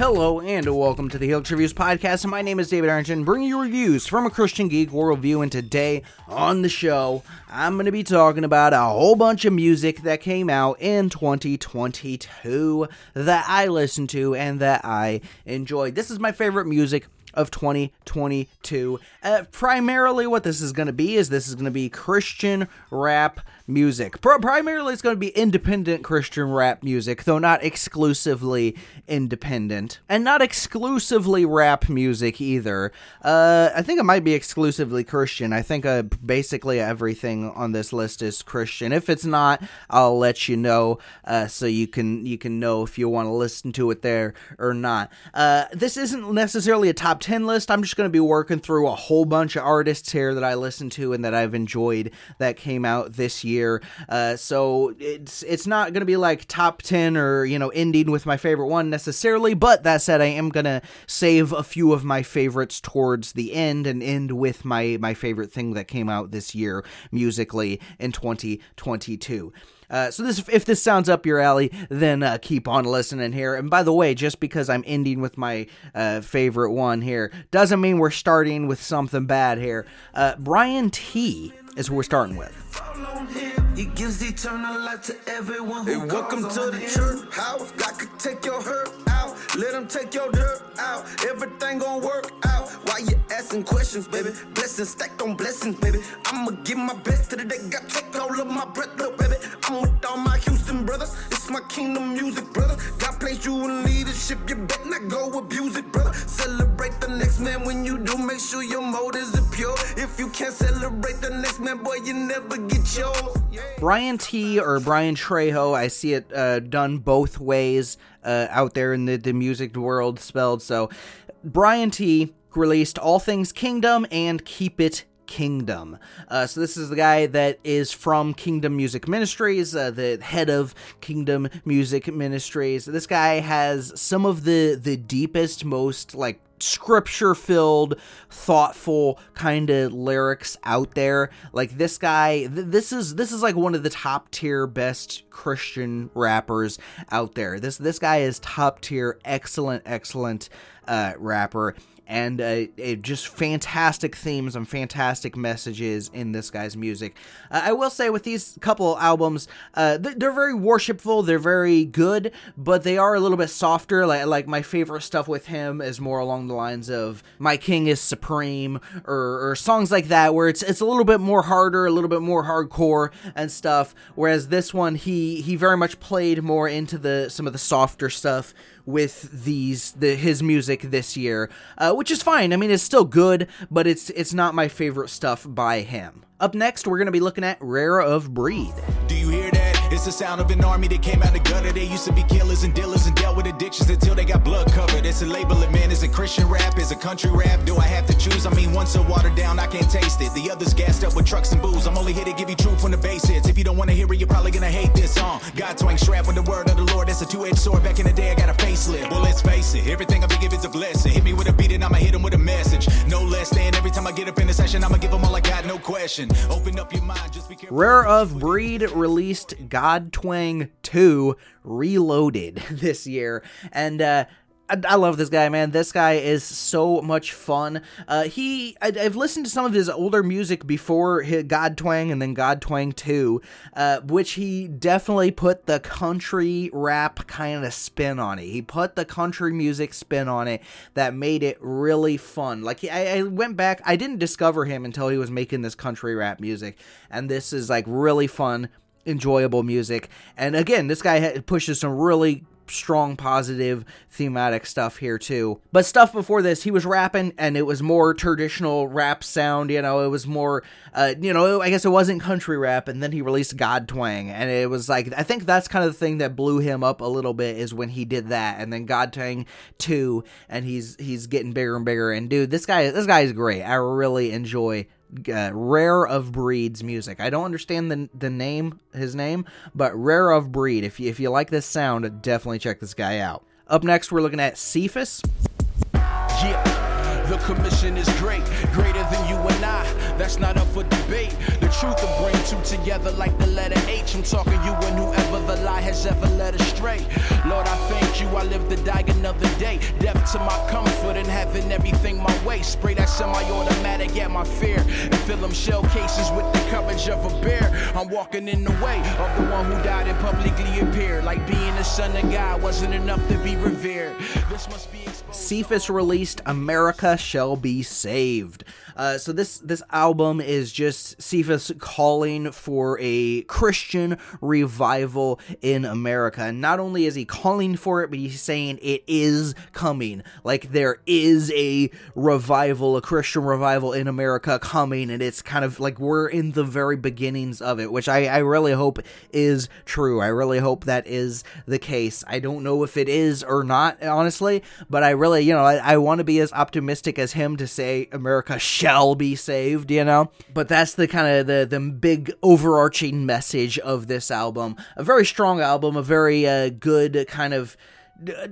Hello and welcome to the Helix Reviews podcast. My name is David Arrington, bringing you reviews from a Christian Geek worldview. And today on the show, I'm going to be talking about a whole bunch of music that came out in 2022 that I listened to and that I enjoyed. This is my favorite music of 2022. Uh, primarily, what this is going to be is this is going to be Christian rap music. Pro- primarily, it's going to be independent Christian rap music, though not exclusively independent, and not exclusively rap music either. Uh, I think it might be exclusively Christian. I think uh, basically everything on this list is Christian. If it's not, I'll let you know uh, so you can you can know if you want to listen to it there or not. Uh, this isn't necessarily a top ten list. I'm just going to be working through a whole bunch of artists here that I listened to and that I've enjoyed that came out this year year. Uh, so it's it's not going to be like top 10 or, you know, ending with my favorite one necessarily. But that said, I am going to save a few of my favorites towards the end and end with my, my favorite thing that came out this year musically in 2022. Uh, so this, if this sounds up your alley, then uh, keep on listening here. And by the way, just because I'm ending with my uh, favorite one here, doesn't mean we're starting with something bad here. Uh, Brian T is who we're starting with. He gives eternal life to everyone who hey, welcome to the church house. God could take your hurt out. Let him take your dirt out. Everything gonna work out. Why you asking questions, baby? Blessings stacked on blessings, baby. I'ma give my best to the day. God take all of my breath, little baby. I'm with all my Houston brothers. It's my kingdom music, brother. God placed you in leadership. You better not go abuse it, brother. Celebrate the next man when you do. Make sure your motives are pure. If you can't celebrate the next man, boy, you never get yours. Brian T or Brian Trejo, I see it uh, done both ways uh, out there in the, the music world spelled. So, Brian T released All Things Kingdom and Keep It Kingdom. Uh, so this is the guy that is from Kingdom Music Ministries, uh, the head of Kingdom Music Ministries. This guy has some of the the deepest, most like scripture filled, thoughtful kind of lyrics out there. Like this guy, th- this is this is like one of the top tier best Christian rappers out there. This this guy is top tier, excellent, excellent uh, rapper and uh, just fantastic themes and fantastic messages in this guy's music. Uh, I will say with these couple albums, uh, they're very worshipful, they're very good, but they are a little bit softer. Like, like my favorite stuff with him is more along the lines of "My King is Supreme" or, or songs like that, where it's it's a little bit more harder, a little bit more hardcore and stuff. Whereas this one, he he very much played more into the some of the softer stuff with these the his music this year, uh, which is fine. I mean, it's still good, but it's it's not my favorite stuff by him. Up next, we're gonna be looking at Rare of Breed. Do you hear? It's the sound of an army that came out the gutter. They used to be killers and dealers and dealt with addictions until they got blood covered. It's a label it, man. Is it Christian rap? Is it country rap? Do I have to choose? I mean, one's so watered down, I can't taste it. The other's gassed up with trucks and booze. I'm only here to give you truth when the bass hits. If you don't want to hear it, you're probably gonna hate this song. God twang strap with the word of the Lord. That's a two-edged sword. Back in the day, I got a facelift. Well, let's face it. Everything I be giving is a blessing. Hit me with a beat and I'ma hit him with a message. No less than every time I get up in the session, I'ma give them all I got, no question. Open up your mind, just be careful. Rare of Breed released God Twang 2 Reloaded this year. And uh, I, love this guy, man. This guy is so much fun. Uh, he, I, have listened to some of his older music before God Twang and then God Twang 2, uh, which he definitely put the country rap kind of spin on it. He put the country music spin on it that made it really fun. Like, I, I went back, I didn't discover him until he was making this country rap music, and this is like really fun enjoyable music. And again, this guy pushes some really strong positive thematic stuff here too. But stuff before this, he was rapping and it was more traditional rap sound, you know, it was more uh you know, I guess it wasn't country rap and then he released God Twang and it was like I think that's kind of the thing that blew him up a little bit is when he did that and then God Twang 2 and he's he's getting bigger and bigger and dude, this guy this guy is great. I really enjoy uh, Rare of Breed's music. I don't understand the the name, his name, but Rare of Breed. If you, if you like this sound, definitely check this guy out. Up next, we're looking at Cephas. Yeah, the commission is great, greater than you and I. that's not up for debate. The truth will bring two together like the letter H. I'm talking you and whoever the lie has ever led astray. Lord, I thank you, I live to die another day. Death to my comfort and having everything my way. Spray that semi-automatic at my fear and fill them shell cases with the courage of a bear. I'm walking in the way of the one who died and publicly appeared. Like being the son of God wasn't enough to be revered. This must be Cephas released America Shall Be Saved. Uh, so this this album is just Cephas calling for a Christian revival in America. And not only is he calling for it, but he's saying it is coming. Like there is a revival, a Christian revival in America coming, and it's kind of like we're in the very beginnings of it, which I, I really hope is true. I really hope that is the case. I don't know if it is or not, honestly, but I really, you know, I, I want to be as optimistic as him to say America shall be saved, you know? But that's the kind of the, the big overarching message of this album. A very strong album, a very uh, good kind of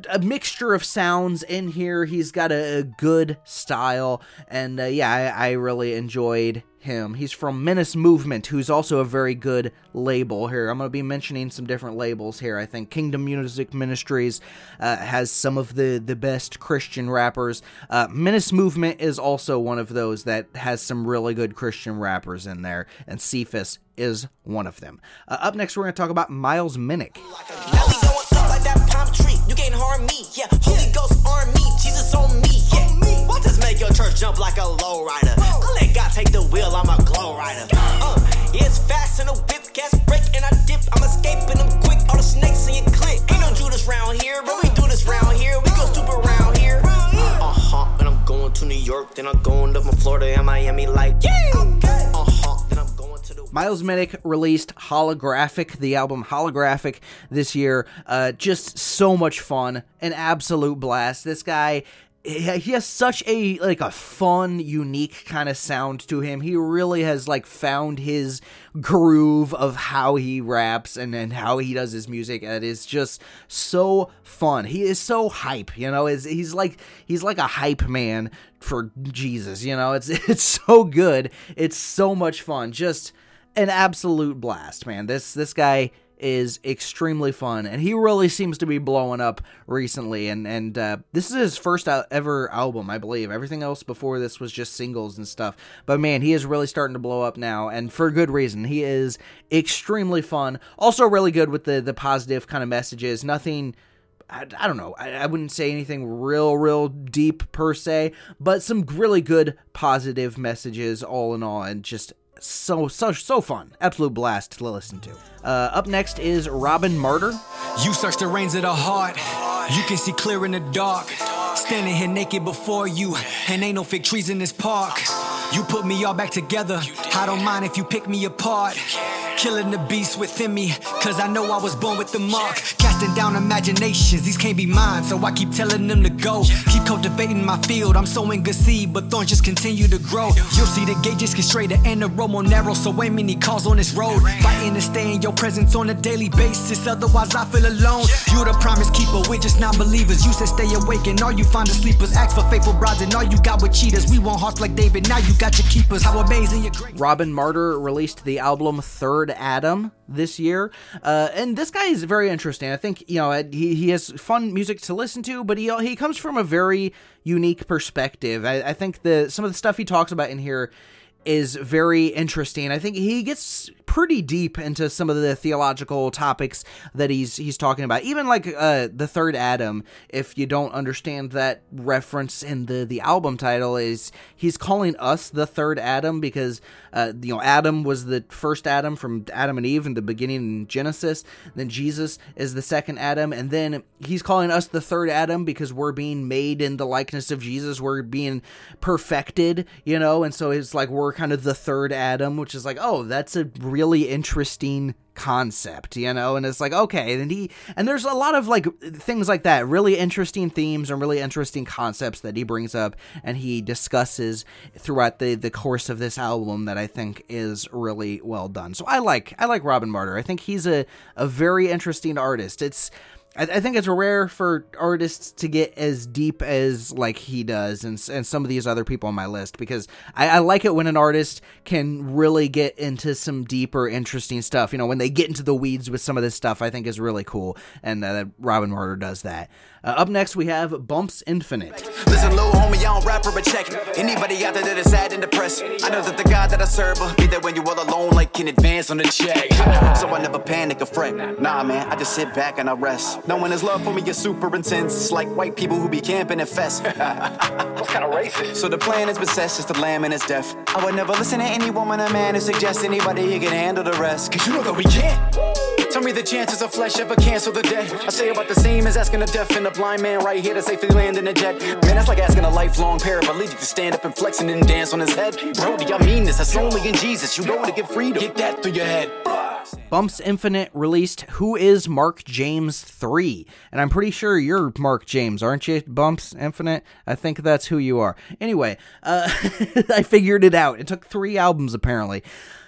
a mixture of sounds in here. He's got a, a good style, and uh, yeah, I, I, really enjoyed him. He's from Menace Movement, who's also a very good label here. I'm going to be mentioning some different labels here. I think Kingdom Music Ministries uh, has some of the, the best Christian rappers. Uh, Menace Movement is also one of those that has some really good Christian rappers in there, and Cephas is one of them. Uh, up next, we're going to talk about Miles Minnick can't harm me. Yeah, Holy Ghost on me, Jesus on me. Yeah, what does make your church jump like a low rider? I let God take the wheel, I'm a glow rider. Uh, it's fast and a whip, gas break and I dip. I'm escaping them quick, all the snakes in your click. Ain't no Judas round here, but we do this round here. We go stupid round here. Uh huh, and I'm going to New York, then I'm going to Florida and Miami like, yeah. Okay. Uh huh. Miles Minnick released Holographic, the album Holographic, this year. Uh, just so much fun, an absolute blast. This guy he has such a like a fun unique kind of sound to him. He really has like found his groove of how he raps and and how he does his music and it is just so fun. He is so hype you know? Is he's like he's like a hype man for jesus you know? It's it's so good. It's so much fun. Just an absolute blast, man. This this guy is extremely fun, and he really seems to be blowing up recently. And and uh, this is his first ever album, I believe. Everything else before this was just singles and stuff. But man, he is really starting to blow up now, and for good reason. He is extremely fun. Also, really good with the the positive kind of messages. Nothing. I, I don't know. I, I wouldn't say anything real, real deep per se, but some really good positive messages all in all, and just so so so fun. Absolute blast to listen to. Uh, up next is robin martyr. You search the reins of the heart. You can see clear in the dark. Standing here naked before you and ain't no fig trees in this park. You put me all back together. I don't mind if you pick me apart. Killing the beast within me cause i know i was born with the mark casting down imaginations. These can't be mine so i keep telling them to go. Keep cultivating my field. I'm sowing good seed but thorns just continue to grow. You'll see the gauges get straighter and the road more narrow so way many calls on this road. Fighting to stay in your presence on a daily basis otherwise i feel alone. You the promise keeper we're just not believers you said stay awake and all you find the sleepers. Ask for faithful brides and all you got with cheaters. We want hearts like david now you got your keepers. How amazing your great robin martyr released the album third Adam this year, uh, and this guy is very interesting. I think you know he, he has fun music to listen to, but he he comes from a very unique perspective. I, I think the some of the stuff he talks about in here is very interesting. I think he gets pretty deep into some of the theological topics that he's he's talking about. Even like uh, the third Adam, if you don't understand that reference in the the album title, is he's calling us the third Adam because uh, you know Adam was the first Adam from Adam and Eve in the beginning in Genesis. Then Jesus is the second Adam, and then he's calling us the third Adam because we're being made in the likeness of Jesus. We're being perfected, you know, and so it's like we're kind of the third Adam, which is like, oh, that's a really interesting concept, you know, and it's like okay, and he and there's a lot of like things like that, really interesting themes and really interesting concepts that he brings up and he discusses throughout the the course of this album that I think is really well done. So I like I like Robin Martyr. I think he's a a very interesting artist. It's I, I, think it's rare for artists to get as deep as like he does and, and some of these other people on my list because I, I, like it when an artist can really get into some deeper interesting stuff. You know when they get into the weeds with some of this stuff i think is really cool and uh, robin martyr does that uh, up next we have bumps infinite listen little homie i don't rap for check anybody out there that is sad and depressed i know that the god that i serve will be there when you're all alone like in advance on the check so i never panic or fret nah man i just sit back and i rest Knowing his love for me is super intense, like white people who be camping at fest. What's kind of racist? So the plan is possessed, just the lamb and his death. I would never listen to any woman or man who suggests anybody who can handle the rest. Cause you know that we can't. Tell me the chances of flesh ever cancel the dead. I say about the same as asking a deaf and a blind man right here to safely land in a jet. Man, that's like asking a lifelong paraplegic to stand up and flex and dance on his head. Brody, I mean this. That's only in Jesus. You know to get freedom. Get that through your head. Bumps Infinite released Who is Mark James 3. And I'm pretty sure you're Mark James, aren't you, Bumps Infinite? I think that's who you are. Anyway, uh, I figured it out. It took three albums, apparently.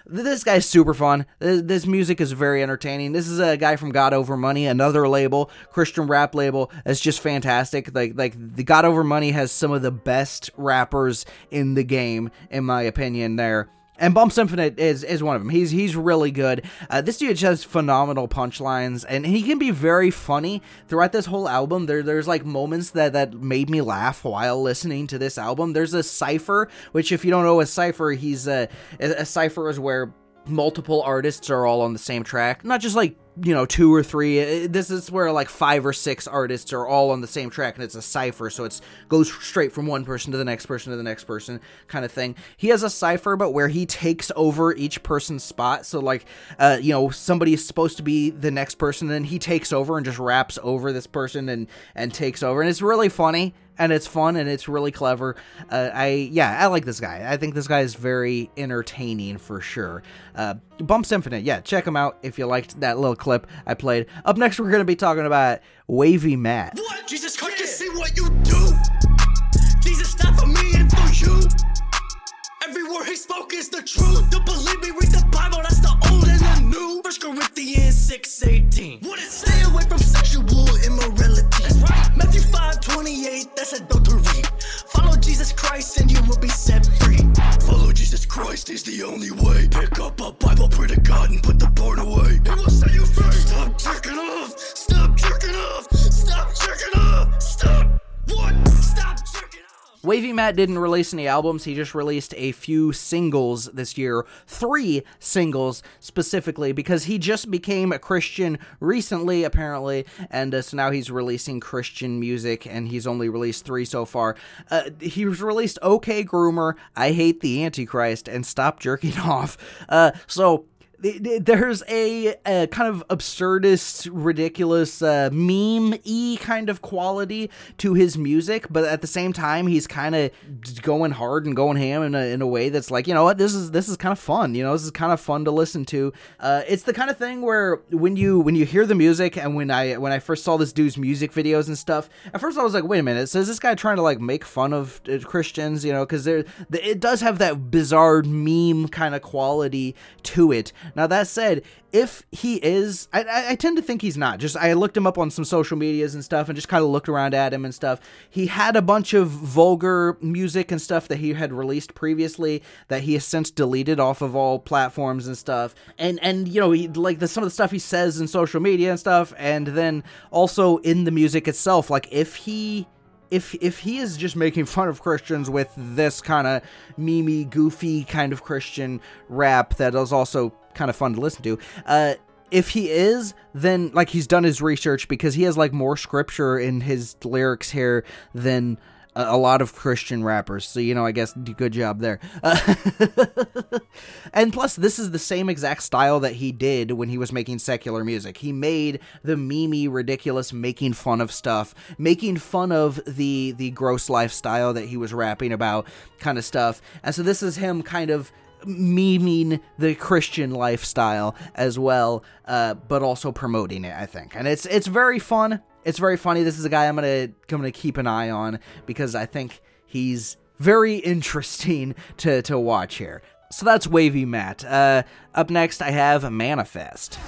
This guy's super fun. This music is very entertaining. This is a guy from God Over Money, another label, Christian rap label. It's just fantastic. Like like the God Over Money has some of the best rappers in the game, in my opinion. There and Bumps Infinite is is one of them. He's he's really good. Uh, this dude has phenomenal punchlines, and he can be very funny throughout this whole album. There there's like moments that that made me laugh while listening to this album. There's a cipher, which if you don't know a cipher, he's a a cipher is where multiple artists are all on the same track, not just like you know two or three. This is where like five or six artists are all on the same track and it's a cipher so it's goes straight from one person to the next person to the next person kind of thing. He has a cipher but where he takes over each person's spot so like uh you know somebody is supposed to be the next person and then he takes over and just raps over this person and and takes over and it's really funny and it's fun and it's really clever. Uh, I yeah, I like this guy. I think this guy is very entertaining for sure. Uh, Bumps Infinite, yeah, check him out if you liked that little clip I played. Up next, we're gonna be talking about Wavy Matt. What? Jesus Christ, yeah. see what you do. Jesus died for me and for you. Every word he spoke is the truth. Don't believe me, read the Bible, that's and the new. First Corinthians 6 18. What it Stay away from sexual immorality. That's right. Matthew 5 28, that's adultery. Follow Jesus Christ and you will be set free. Follow Jesus Christ is the only way. Pick up a Bible, pray to God, and put the porn away. He will set you free. Stop jerking off. Stop jerking off. Stop jerking off. Stop. What? Stop. Wavy Matt didn't release any albums, he just released a few singles this year. Three singles specifically, because he just became a Christian recently, apparently, and uh, so now he's releasing Christian music, and he's only released three so far. Uh, he released OK Groomer, I Hate the Antichrist, and Stop Jerking Off. Uh, so there's a, a, kind of absurdist, ridiculous, uh, meme-y kind of quality to his music, but at the same time, he's kind of going hard and going ham in a, in a way that's like, you know what, this is this is kind of fun. You know, this is kind of fun to listen to. Uh, it's the kind of thing where when you when you hear the music and when I when I first saw this dude's music videos and stuff, at first I was like, wait a minute, so is this guy trying to like make fun of uh, Christians? You know, because there it does have that bizarre meme kind of quality to it. Now that said, if he is, I, I, tend to think he's not. Just I looked him up on some social medias and stuff, and just kind of looked around at him and stuff. He had a bunch of vulgar music and stuff that he had released previously that he has since deleted off of all platforms and stuff. And and you know, he, like the some of the stuff he says in social media and stuff, and then also in the music itself. Like if he if if he is just making fun of Christians with this kind of mimi, goofy kind of Christian rap that is also kind of fun to listen to, uh, if he is, then like he's done his research because he has like more scripture in his lyrics here than a, lot of Christian rappers. So, you know, I guess good job there. Uh, and plus, this is the same exact style that he did when he was making secular music. He made the mimi, ridiculous, making fun of stuff, making fun of the the gross lifestyle that he was rapping about, kind of stuff. And so, this is him kind of memeing the Christian lifestyle as well, uh, but also promoting it. I think, and it's it's very fun it's very funny. This is a guy I'm gonna gonna keep an eye on because I think he's very interesting to to watch here. So that's Wavy Matt. Uh, up next, I have Manifest.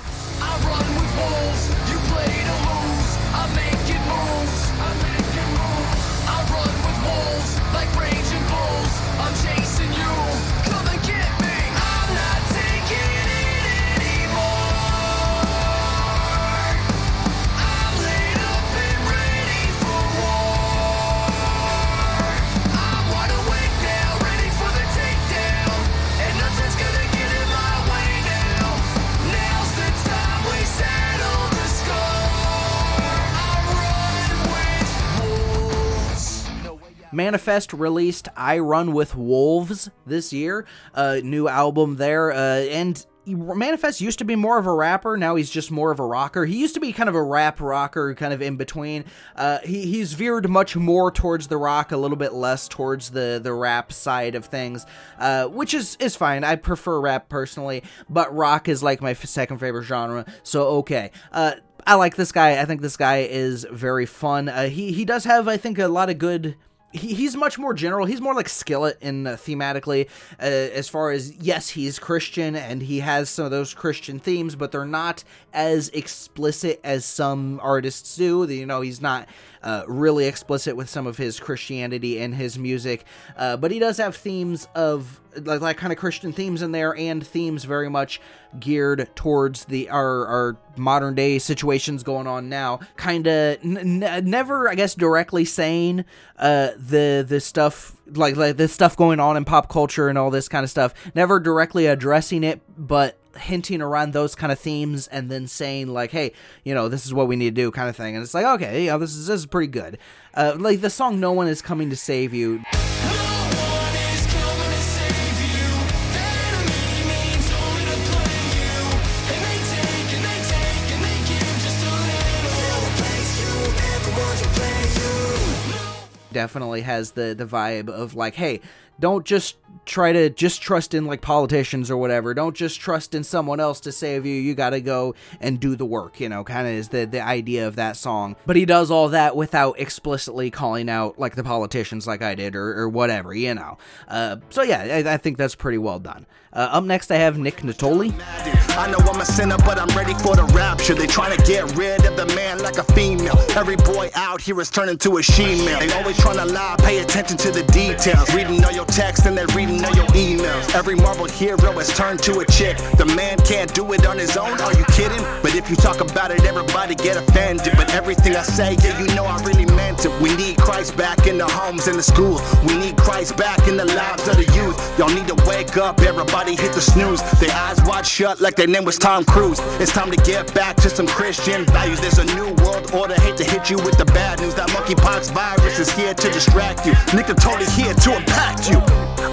Manifest released I Run with Wolves this year, a new album there, uh, and Manifest used to be more of a rapper. Now he's just more of a rocker. He used to be kind of a rap rocker, kind of in between. Uh, he, he's veered much more towards the rock, a little bit less towards the, the rap side of things, uh, which is, is fine. I prefer rap personally, but rock is like my second favorite genre, so okay. Uh, I like this guy. I think this guy is very fun. Uh, he he does have, I think, a lot of good he, he's much more general. He's more like Skillet in uh, thematically, uh, as far as yes, he's Christian and he has some of those Christian themes, but they're not as explicit as some artists do. You know, he's not uh, really explicit with some of his Christianity in his music, uh, but he does have themes of like, like kind of Christian themes in there and themes very much geared towards the our, our modern day situations going on now. Kind of n- n- never, I guess, directly saying uh, the the stuff like like the stuff going on in pop culture and all this kind of stuff. Never directly addressing it, but hinting around those kind of themes and then saying like hey you know this is what we need to do kind of thing. And it's like okay yeah this is this is pretty good. Uh, like the song no one is coming to save you. Definitely has the the vibe of like hey don't just try to just trust in like politicians or whatever. Don't just trust in someone else to save you. You got to go and do the work you know kind of is the the idea of that song. But he does all that without explicitly calling out like the politicians like i did or, or whatever you know. Uh, so yeah I, I, think that's pretty well done uh, up next i have nick natoli I know I'm a sinner, but I'm ready for the rapture. They trying to get rid of the man like a female. Every boy out here is turning to a she-male. They always trying to lie, pay attention to the details. Reading all your texts and then reading all your emails. Every Marvel hero has turned to a chick. The man can't do it on his own, are you kidding? But if you talk about it, everybody get offended. But everything I say, yeah, you know I really meant it. We need Christ back in the homes and the schools. We need Christ back in the lives of the youth. Y'all need to wake up, everybody hit the snooze. Their eyes wide shut like their name was Tom Cruise. It's time to get back to some Christian values. There's a new world order. Hate to hit you with the bad news. That monkeypox virus is here to distract you. Nigga totally here to impact you.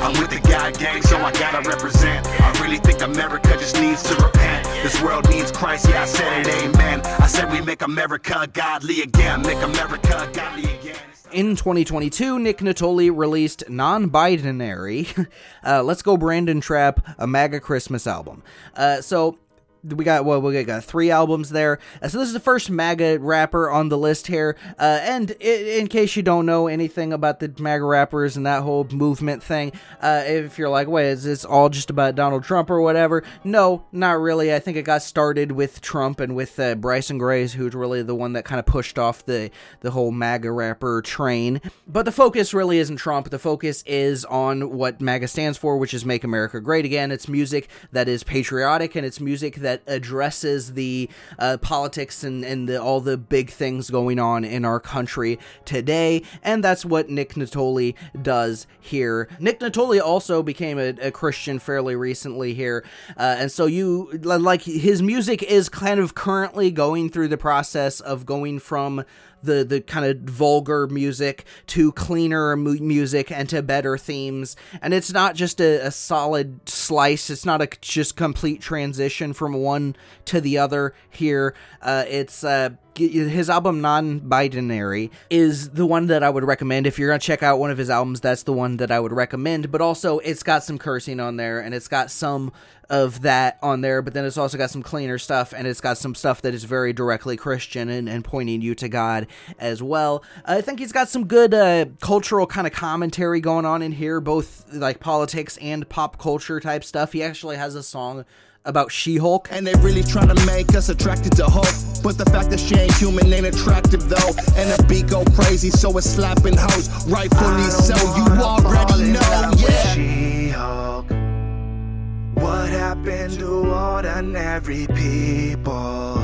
I'm with the God gang, so I gotta represent. I really think America just needs to repent. This world needs Christ, yeah, I said it, amen. I said we make America godly again. Make America godly again. In 2022, Nick Natoli released Non Binary, uh, Let's Go Brandon Trap, a MAGA Christmas album. Uh, so, we got well we got three albums there. Uh, so this is the first maga rapper on the list here. Uh, and in, in, case you don't know anything about the maga rappers and that whole movement thing uh, if you're like wait is this all just about donald trump or whatever? No not really. I think it got started with trump and with uh, bryson grays who's really the one that kind of pushed off the the whole maga rapper train. But the focus really isn't trump. The focus is on what maga stands for which is make america great again. It's music that is patriotic and it's music that that addresses the uh, politics and, and the, all the big things going on in our country today. And that's what Nick Natoli does here. Nick Natoli also became a, a Christian fairly recently here. Uh, and so you, like, his music is kind of currently going through the process of going from the the kind of vulgar music to cleaner mu- music and to better themes. And it's not just a, a solid slice. It's not a just complete transition from one to the other here. Uh, it's uh, his album non-binary is the one that i would recommend if you're gonna check out one of his albums that's the one that i would recommend but also it's got some cursing on there and it's got some of that on there, but then it's also got some cleaner stuff and it's got some stuff that is very directly Christian and, and pointing you to God as well. I think he's got some good uh, cultural kind of commentary going on in here, both like politics and pop culture type stuff. He actually has a song about She-Hulk. And they really trying to make us attracted to Hulk. But the fact that she ain't human ain't attractive though. And the beat go crazy, so it's slapping hoes. Rightfully so, you already know, yeah. She-Hulk. What happened to ordinary people?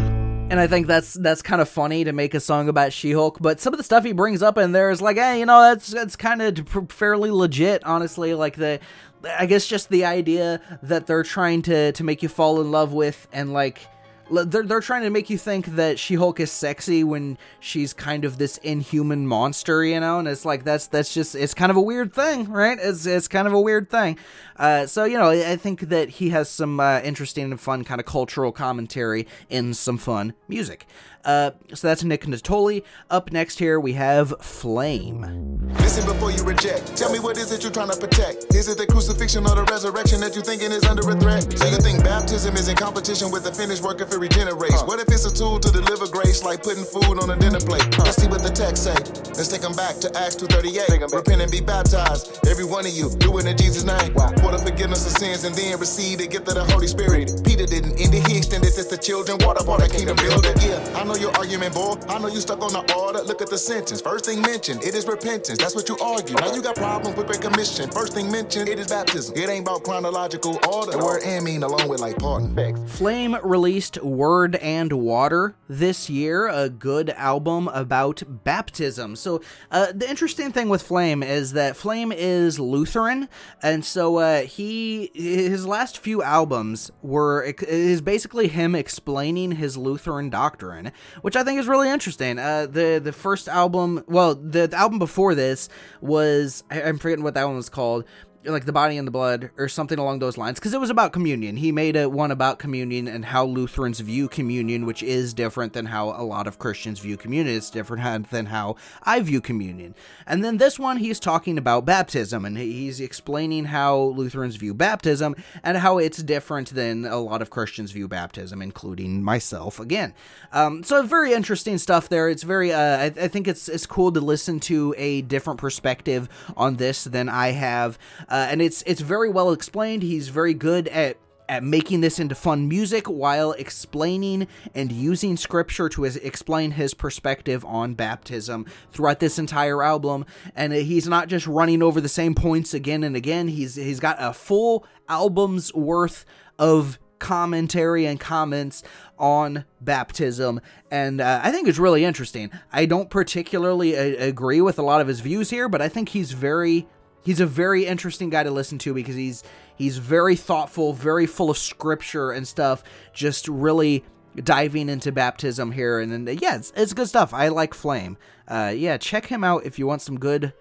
And I think that's that's kind of funny to make a song about She-Hulk, but some of the stuff he brings up in there is like, hey, you know, that's that's kind of fairly legit, honestly. Like the, I guess just the idea that they're trying to to make you fall in love with and like they're, they're trying to make you think that She-Hulk is sexy when she's kind of this inhuman monster, you know, and it's like that's that's just it's kind of a weird thing, right? It's it's kind of a weird thing. Uh, so you know, I think that he has some uh, interesting and fun kind of cultural commentary in some fun music. Uh, so that's Nick Natoli. Up next here we have Flame. Listen before you reject. Tell me what is it you're trying to protect? Is it the crucifixion or the resurrection that you're thinking is under a threat? So you think baptism is in competition with the finished work if it regenerates? What if it's a tool to deliver grace like putting food on a dinner plate? Let's see what the text say. Let's take them back to Acts 2.38. Repent and be baptized. Every one of you, do it in Jesus' name. For the forgiveness of sins and then receive the gift of the Holy Spirit. Peter didn't end it, he extended this to children. Water the kingdom builder. Yeah, I know your argument, boy. I know you stuck on the order. Look at the sentence. First thing mentioned, it is repentance. That's what you argue. Now you got problems with Great Commission. First thing mentioned, it is baptism. It ain't about chronological order. The word and mean along with like pardon. Flame released Word and Water this year, a good album about baptism. So, uh, the interesting thing with Flame is that Flame is Lutheran, and so uh, he his last few albums were is basically him explaining his Lutheran doctrine, which I think is really interesting. Uh, the the first album, well, the, the album before this was I'm forgetting what that one was called, like the body and the blood or something along those lines because it was about communion. He made a one about communion and how lutherans view communion which is different than how a lot of christians view communion. It's different than how i view communion. And then this one he's talking about baptism and he's explaining how lutherans view baptism and how it's different than a lot of christians view baptism including myself again. Um, so very interesting stuff there. It's very uh, I, I, think it's it's cool to listen to a different perspective on this than i have. Uh, and it's it's very well explained. He's very good at at making this into fun music while explaining and using scripture to his, explain his perspective on baptism throughout this entire album. And he's not just running over the same points again and again. He's he's got a full album's worth of commentary and comments on baptism. And uh, i think it's really interesting. I don't particularly uh, agree with a lot of his views here but i think he's very he's a very interesting guy to listen to because he's he's very thoughtful, very full of scripture and stuff. Just really diving into baptism here, and then yeah, it's, it's good stuff. I like Flame. Uh, yeah, check him out if you want some good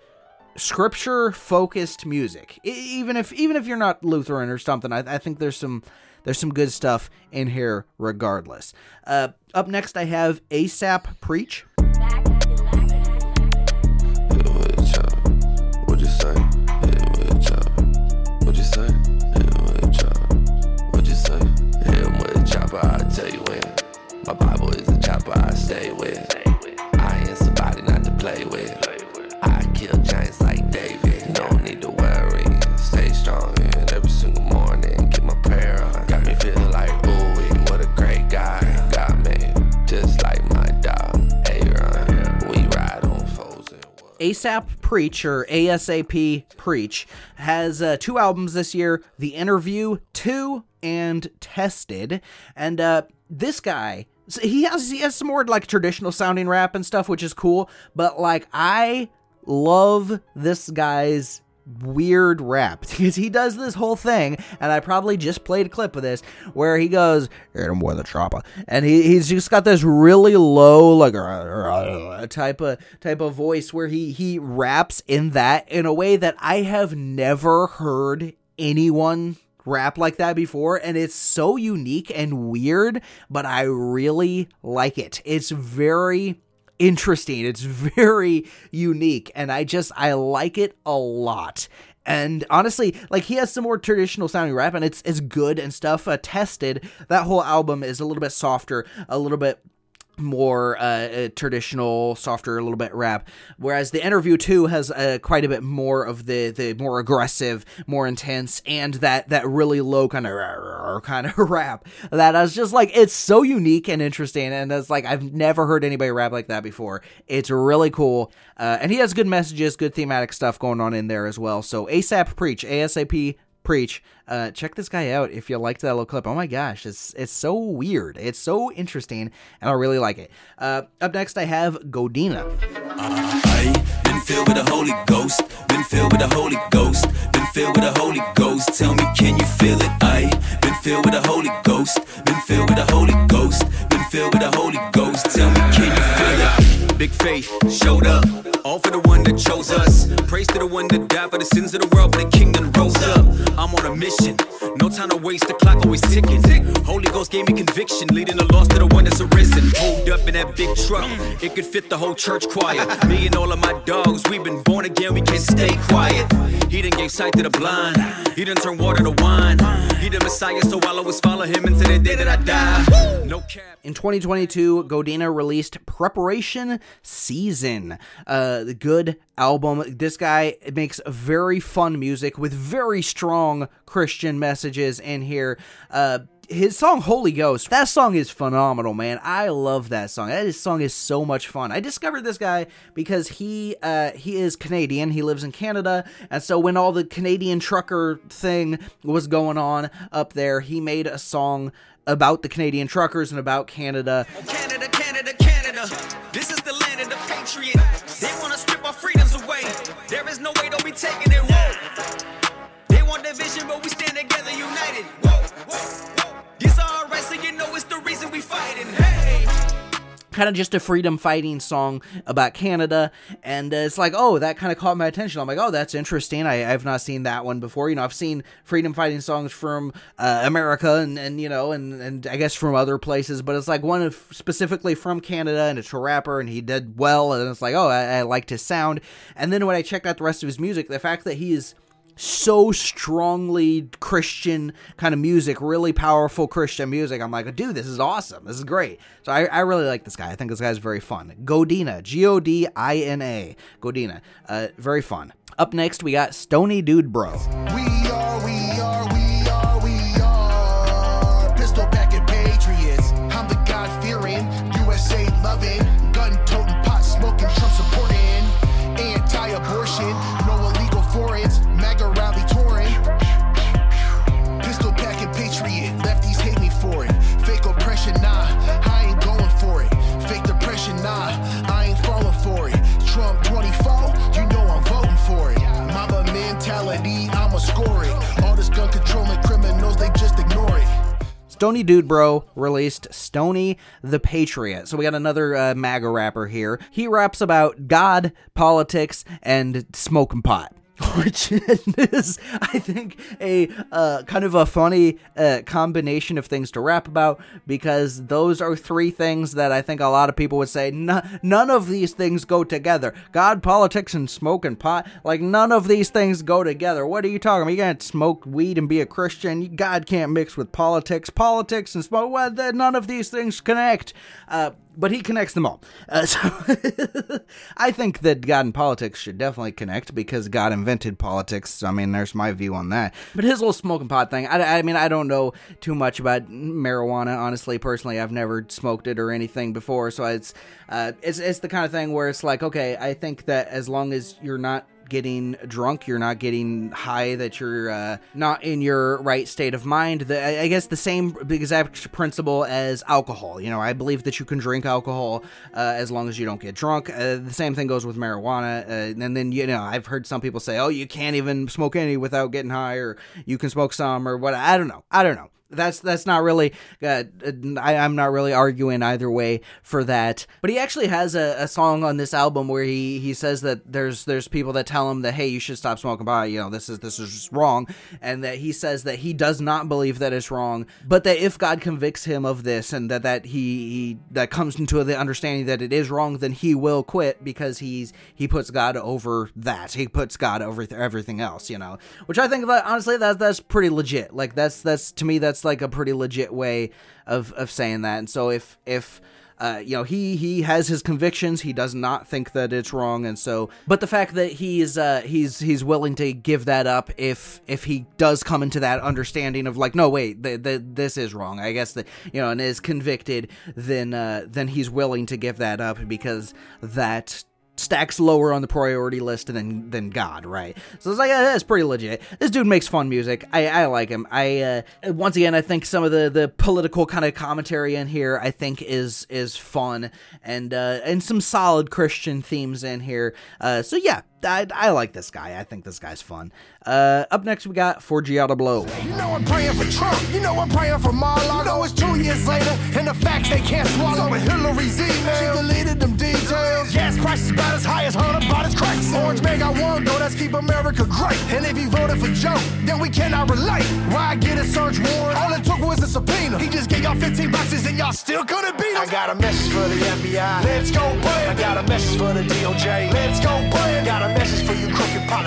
scripture focused music. even if even if you're not Lutheran or something, I, I think there's some there's some good stuff in here regardless. Uh, up next, I have ASAP Preach. Stay with. I ain't somebody not to play with. I kill giants like David. No need to worry. Stay strong and every single morning. Get my prayer on. Got me feeling like, ooh, what a great guy. Got me just like my dog. Aaron. We ride on foes ASAP Preach or ASAP Preach has uh, two albums this year The Interview 2 and Tested. And uh, this guy so he has he has some more like traditional sounding rap and stuff, which is cool. But like I love this guy's weird rap because he does this whole thing, and I probably just played a clip of this where he goes, "Hit him with a chopper," and he, he's just got this really low like type of type of voice where he he raps in that in a way that I have never heard anyone rap like that before and it's so unique and weird, but I really like it. It's very interesting. It's very unique and I just I like it a lot. And honestly, like he has some more traditional sounding rap and it's it's good and stuff. Uh, tested that whole album is a little bit softer, a little bit more uh, uh, traditional, softer, a little bit rap. Whereas the interview too has uh, quite a bit more of the the more aggressive, more intense, and that that really low kind of kind of rap. That I was just like, it's so unique and interesting, and it's like I've never heard anybody rap like that before. It's really cool, uh, and he has good messages, good thematic stuff going on in there as well. So ASAP preach, ASAP preach. Uh, check this guy out if you liked that little clip. Oh my gosh, it's it's so weird. It's so interesting, and I really like it. Uh, up next, I have Godina. Uh, I been filled with the Holy Ghost. Been filled with the Holy Ghost. Been filled with the Holy Ghost. Tell me, can you feel it? I been filled with the Holy Ghost. Been filled with the Holy Ghost. Been filled with the Holy Ghost. Tell me, can you feel it? Big faith showed up. All for the one that chose us. Praise to the one that died for the sins of the world, for the kingdom rose up. I'm on a mission. No time to waste, the clock always ticking. Holy Ghost gave me conviction, leading the lost to the one that's arisen. Pulled up in that big truck, it could fit the whole church choir. Me and all of my dogs, we've been born again, we can't stay quiet. He done gave sight to the blind, he done turned water to wine. He the Messiah, so I'll always follow him until the day that I die. No cap. In 2022, Godina released Preparation Season, uh, the good album. This guy makes very fun music with very strong Christian messages in here. Uh, his song Holy Ghost, that song is phenomenal, man. I love that song. That song is so much fun. I discovered this guy because he uh, he is Canadian. He lives in Canada, and so when all the Canadian trucker thing was going on up there, he made a song about the Canadian truckers and about Canada. Canada, Canada, Canada. This is the land of the patriot. They want to strip our freedoms away. There is no way they'll be taking it. Whoa. They want division, but we stand together united. Whoa, whoa, whoa. These are our rights, so you know it's the reason we fighting. Hey. Kind of just a freedom fighting song about Canada. And uh, it's like, oh, that kind of caught my attention. I'm like, oh, that's interesting. I, I've not seen that one before. You know, I've seen freedom fighting songs from uh, America and, and, you know, and, and I guess from other places, but it's like one of specifically from Canada and it's a rapper and he did well. And it's like, oh, I, I liked his sound. And then when I checked out the rest of his music, the fact that he is so strongly Christian kind of music, really powerful Christian music. I'm like, dude, this is awesome. This is great. So I, I really like this guy. I think this guy's very fun. Godina, G O D I N A, Godina, uh, very fun. Up next, we got Stony Dude Bro. We Stony Dude Bro released Stony the Patriot. So we got another uh, MAGA rapper here. He raps about God, politics, and smoking pot. Which is, I think, a uh, kind of a funny uh, combination of things to rap about because those are three things that I think a lot of people would say "N- none of these things go together. God, politics, and smoking pot, like none of these things go together. What are you talking about? You can't smoke weed and be a Christian. God can't mix with politics. Politics and smoke, well, none of these things connect. Uh, but he connects them all. Uh, so I think that God and politics should definitely connect because God invented politics. I mean, there's my view on that. But his little smoking pot thing, I, I mean, I don't know too much about marijuana. Honestly, personally, I've never smoked it or anything before. So it's uh, it's it's the kind of thing where it's like, okay, I think that as long as you're not getting drunk, you're not getting high, that you're uh, not in your right state of mind. The, I guess the same exact principle as alcohol. You know, I believe that you can drink alcohol uh, as long as you don't get drunk. Uh, the same thing goes with marijuana. Uh, and then, you know, I've heard some people say, oh, you can't even smoke any without getting high, or you can smoke some, or what. I don't know. I don't know that's that's not really uh, I, i'm not really arguing either way for that. But he actually has a, a song on this album where he he says that there's there's people that tell him that hey you should stop smoking pot you know this is this is wrong. And that he says that he does not believe that it's wrong but that if god convicts him of this and that that he, he that comes into the understanding that it is wrong then he will quit because he's he puts god over that. He puts god over everything else you know which i think that honestly that that's pretty legit. Like that's that's to me that's like a pretty legit way of of saying that. And so if if uh, you know he he has his convictions he does not think that it's wrong and so but the fact that he's uh he's he's willing to give that up if if he does come into that understanding of like no wait the, the, this is wrong i guess that you know and is convicted then uh then he's willing to give that up because that stacks lower on the priority list than than God, right? So it's like that's pretty legit. This dude makes fun music. I, I like him. I uh, once again I think some of the the political kind of commentary in here I think is is fun and uh, and some solid Christian themes in here. Uh, so yeah, I, I like this guy. I think this guy's fun. Uh, up next, we got Forgiato Blow. You know I'm praying for Trump. You know I'm praying for Mar-a-Lago. You know it's two years later, and the facts they can't swallow. So with Hillary's email, she deleted them details. Gas prices about as high as Hunter bought his crack. Orange man got one though, that's keep America great. And if he voted for Joe, then we cannot relate. Why get a search warrant? All it took was a subpoena. He just gave y'all 15 boxes, and y'all still gonna beat him. I got a message for the FBI. Let's go, play. I got a message for the DOJ. Let's go, play. I got a message for you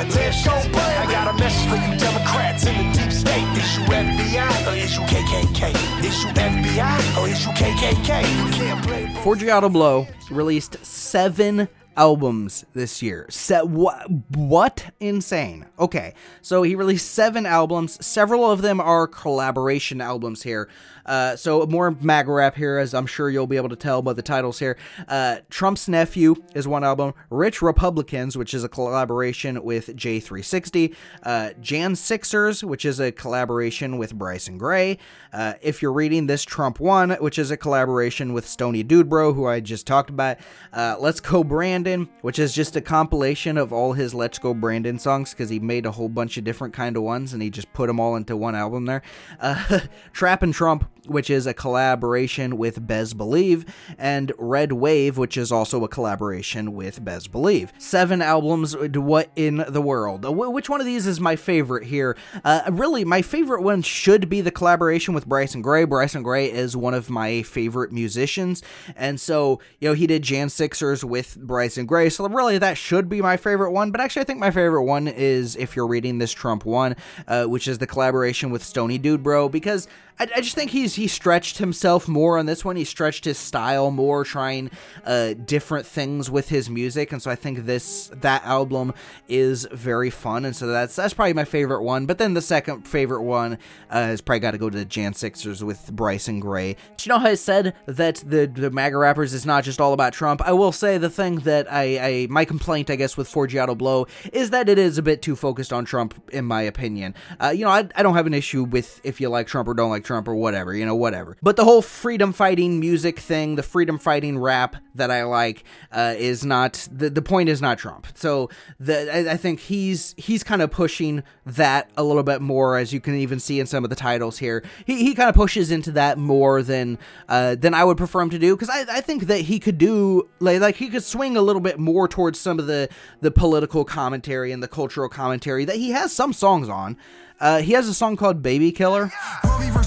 crooked politicians. Go, play. I got a message for you Democrats in the deep state. Issue FBI or issue KKK. Issue FBI or issue KKK. You can't play. Forgiato Blow released seven albums this year. Set what? What insane? Okay, so he released seven albums. Several of them are collaboration albums here. Uh, so more MAGA rap here, as I'm sure you'll be able to tell by the titles here. Uh, Trump's Nephew is one album. Rich Republicans, which is a collaboration with J360. Uh, Jan Sixers, which is a collaboration with Bryson Gray. Uh, if you're reading this, Trump One, which is a collaboration with Stony Dude Bro, who I just talked about. Uh, Let's Go Brandon, which is just a compilation of all his Let's Go Brandon songs because he made a whole bunch of different kind of ones and he just put them all into one album there. Uh, Trap and Trump, which is a collaboration with Bezz Believe, and Red Wave, which is also a collaboration with Bezz Believe. Seven albums. What in the world? Uh, Which one of these is my favorite here? Uh, really, my favorite one should be the collaboration with Bryson Gray. Bryson Gray is one of my favorite musicians, and so you know he did Jan Sixers with Bryson Gray. So really, that should be my favorite one. But actually, I think my favorite one is if you're reading this Trump one, uh, which is the collaboration with Stony Dude Bro, because I, I just think he's he stretched himself more on this one. He stretched his style more, trying uh, different things with his music, and so I think this that album is very fun, and so that's that's probably my favorite one. But then the second favorite one uh, has probably got to go to the Jan Sixers with Bryson Gray. Do you know how I said that the the MAGA rappers is not just all about Trump? I will say the thing that I, I my complaint I guess with Forgiato Blow is that it is a bit too focused on Trump in my opinion. Uh, you know I, I don't have an issue with if you like Trump or don't like Trump or whatever, you know, whatever. But the whole freedom fighting music thing, the freedom fighting rap that I like, uh, is not the the point is not Trump. So the I, I think he's he's kind of pushing that a little bit more, as you can even see in some of the titles here. He he kind of pushes into that more than uh, than I would prefer him to do because I, I think that he could do like like he could swing a little bit more towards some of the the political commentary and the cultural commentary that he has some songs on. Uh, he has a song called Baby Killer.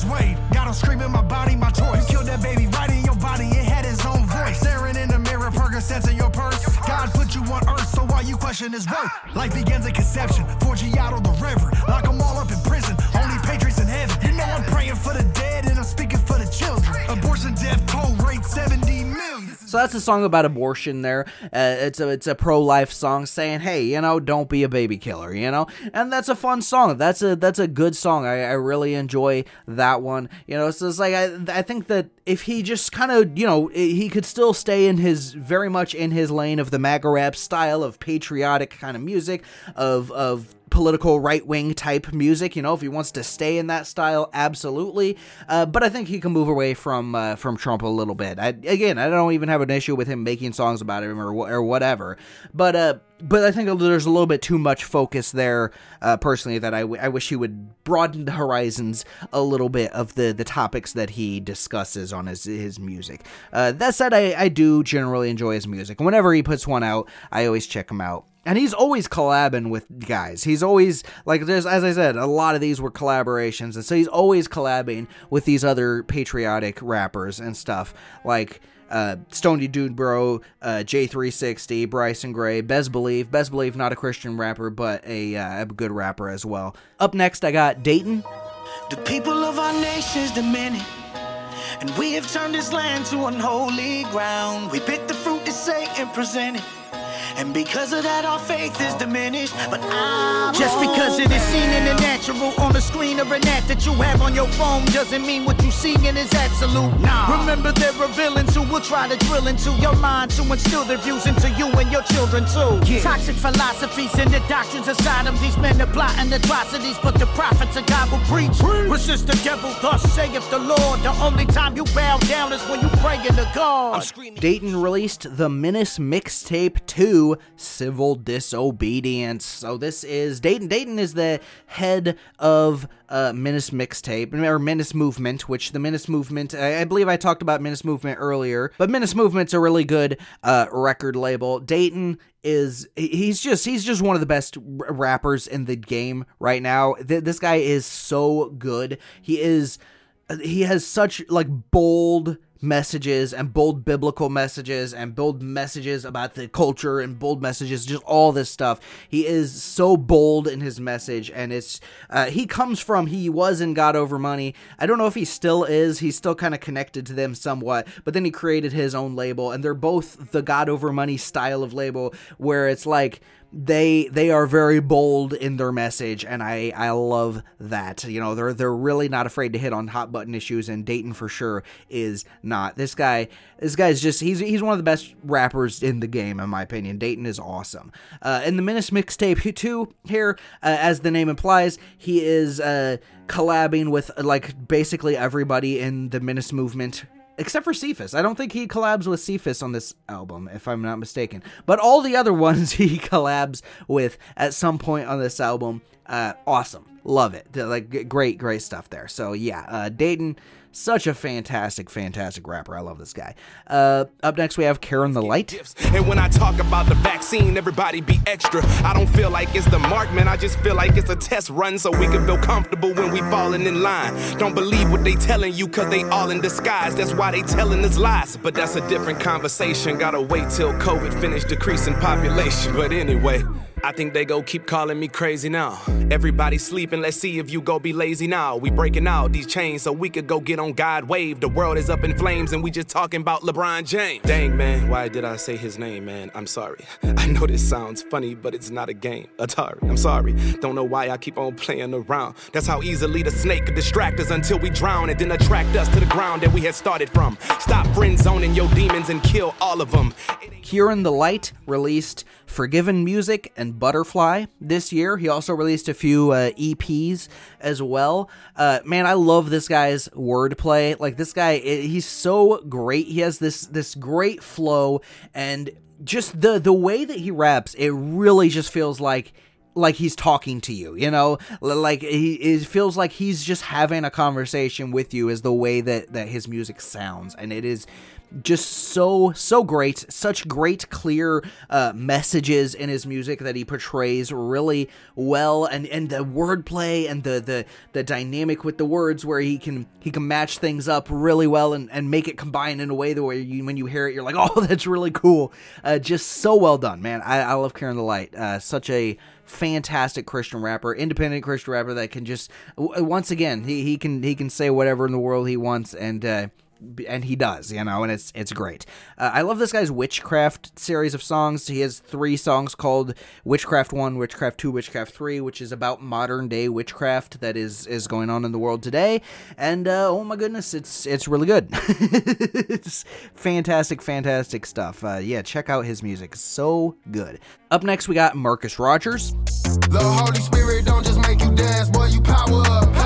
Wade, got him screaming, my body, my choice. Killed that baby right in your body, it had his own voice. Staring in the mirror, in your purse. God put you on earth, so why you question his worth? Life begins at conception, the So that's a song about abortion. There, uh, it's a it's a pro life song saying, "Hey, you know, don't be a baby killer," you know, and that's a fun song. That's a that's a good song. I, I really enjoy that one. You know, so it's like I I think that if he just kind of you know he could still stay in his very much in his lane of the MAGA rap style of patriotic kind of music of of political right wing type music. You know, if he wants to stay in that style, absolutely. Uh, but I think he can move away from uh, from Trump a little bit. I, again, I don't even have an issue with him making songs about him or or whatever. But uh, but I think there's a little bit too much focus there, uh, personally, that I, w- I wish he would broaden the horizons a little bit of the, the topics that he discusses on his his music. Uh, that said, I, I do generally enjoy his music. Whenever he puts one out, I always check him out. And he's always collabing with guys. He's always like there's as I said, a lot of these were collaborations, and so he's always collabing with these other patriotic rappers and stuff like uh, Stony Dude Bro, uh, J360, Bryson Gray, Bezz Believe. Bezz Believe, not a Christian rapper, but a, uh, a good rapper as well. Up next, I got Datin. The people of our nation's demanding, and we have turned this land to unholy ground. We pick the fruit that Satan presented, And because of that, our faith is diminished. But I Just because it is seen in the natural on the screen or an app that you have on your phone doesn't mean what you seeing is absolute. Nah. Remember, there are villains who will try to drill into your mind to instill their views into you and your children too. Toxic philosophies and the doctrines of Sodom. These men are plotting atrocities, but the prophets of God will preach. Resist the devil, thus saith the Lord. The only time you bow down is when you pray in to God. Datin released the Menace mixtape 2 Civil Disobedience. So this is Datin. Datin is the head of uh, Menace mixtape or Menace Movement, which the Menace Movement, I, I believe I talked about Menace Movement earlier, but Menace Movement's a really good uh, record label. Datin is he's just he's just one of the best rappers in the game right now. Th- this guy is so good. He is he has such like bold messages and bold biblical messages and bold messages about the culture and bold messages just all this stuff. He is so bold in his message and it's uh, he comes from he was in god over money. I don't know if he still is. He's still kind of connected to them somewhat but then he created his own label and they're both the god over money style of label where it's like they they are very bold in their message and I I love that. You know, they're they're really not afraid to hit on hot button issues and Datin for sure is not. This guy this guy's just he's he's one of the best rappers in the game in my opinion. Datin is awesome. Uh in the Menace mixtape 2 here uh, as the name implies, he is uh collabing with like basically everybody in the Menace movement except for Cephas. I don't think he collabs with Cephas on this album, if I'm not mistaken. But all the other ones he collabs with at some point on this album, uh, awesome. Love it. Like great, great stuff there. So yeah, uh, Datin, such a fantastic, fantastic rapper. I love this guy. Uh, up next we have Kieran the Light. And when I talk about the vaccine, everybody be extra. I don't feel like it's the mark, man. I just feel like it's a test run so we can feel comfortable when we falling in line. Don't believe what they telling you cause they all in disguise. That's why they telling us lies. But that's a different conversation. Gotta wait till COVID finish decreasing population. But anyway. I think they go keep calling me crazy now. Everybody sleeping, let's see if you go be lazy now. We breaking out these chains so we could go get on God wave. The world is up in flames and we just talking about LeBron James. Dang man, why did I say his name, man? I'm sorry. I know this sounds funny, but it's not a game. Atari, I'm sorry. Don't know why I keep on playing around. That's how easily the snake could distract us until we drown and then attract us to the ground that we had started from. Stop friend zoning your demons and kill all of them. Kieran the Light released Forgiven Music and Butterfly this year. He also released a few uh, EPs as well. Uh, man, I love this guy's wordplay. Like this guy, he's so great. He has this this great flow and just the the way that he raps. It really just feels like like he's talking to you, you know, like he it feels like he's just having a conversation with you is the way that that his music sounds and it is just so so great such great clear uh, messages in his music that he portrays really well. And and the wordplay and the the the dynamic with the words where he can he can match things up really well and, and make it combine in a way that where you when you hear it you're like oh that's really cool. Uh, just so well done man. I, I love Kieran the Light uh, such a fantastic Christian rapper, independent Christian rapper that can just once again he, he can he can say whatever in the world he wants and uh, and he does, you know, and it's it's great. Uh, I love this guy's Witchcraft series of songs. He has three songs called Witchcraft One, Witchcraft Two, Witchcraft Three, which is about modern day witchcraft that is is going on in the world today. And uh, oh my goodness, it's it's really good. it's fantastic, fantastic stuff. Uh, yeah, check out his music, so good. Up next, we got Marcus Rogers. The Holy Spirit don't just make you dance, you power up.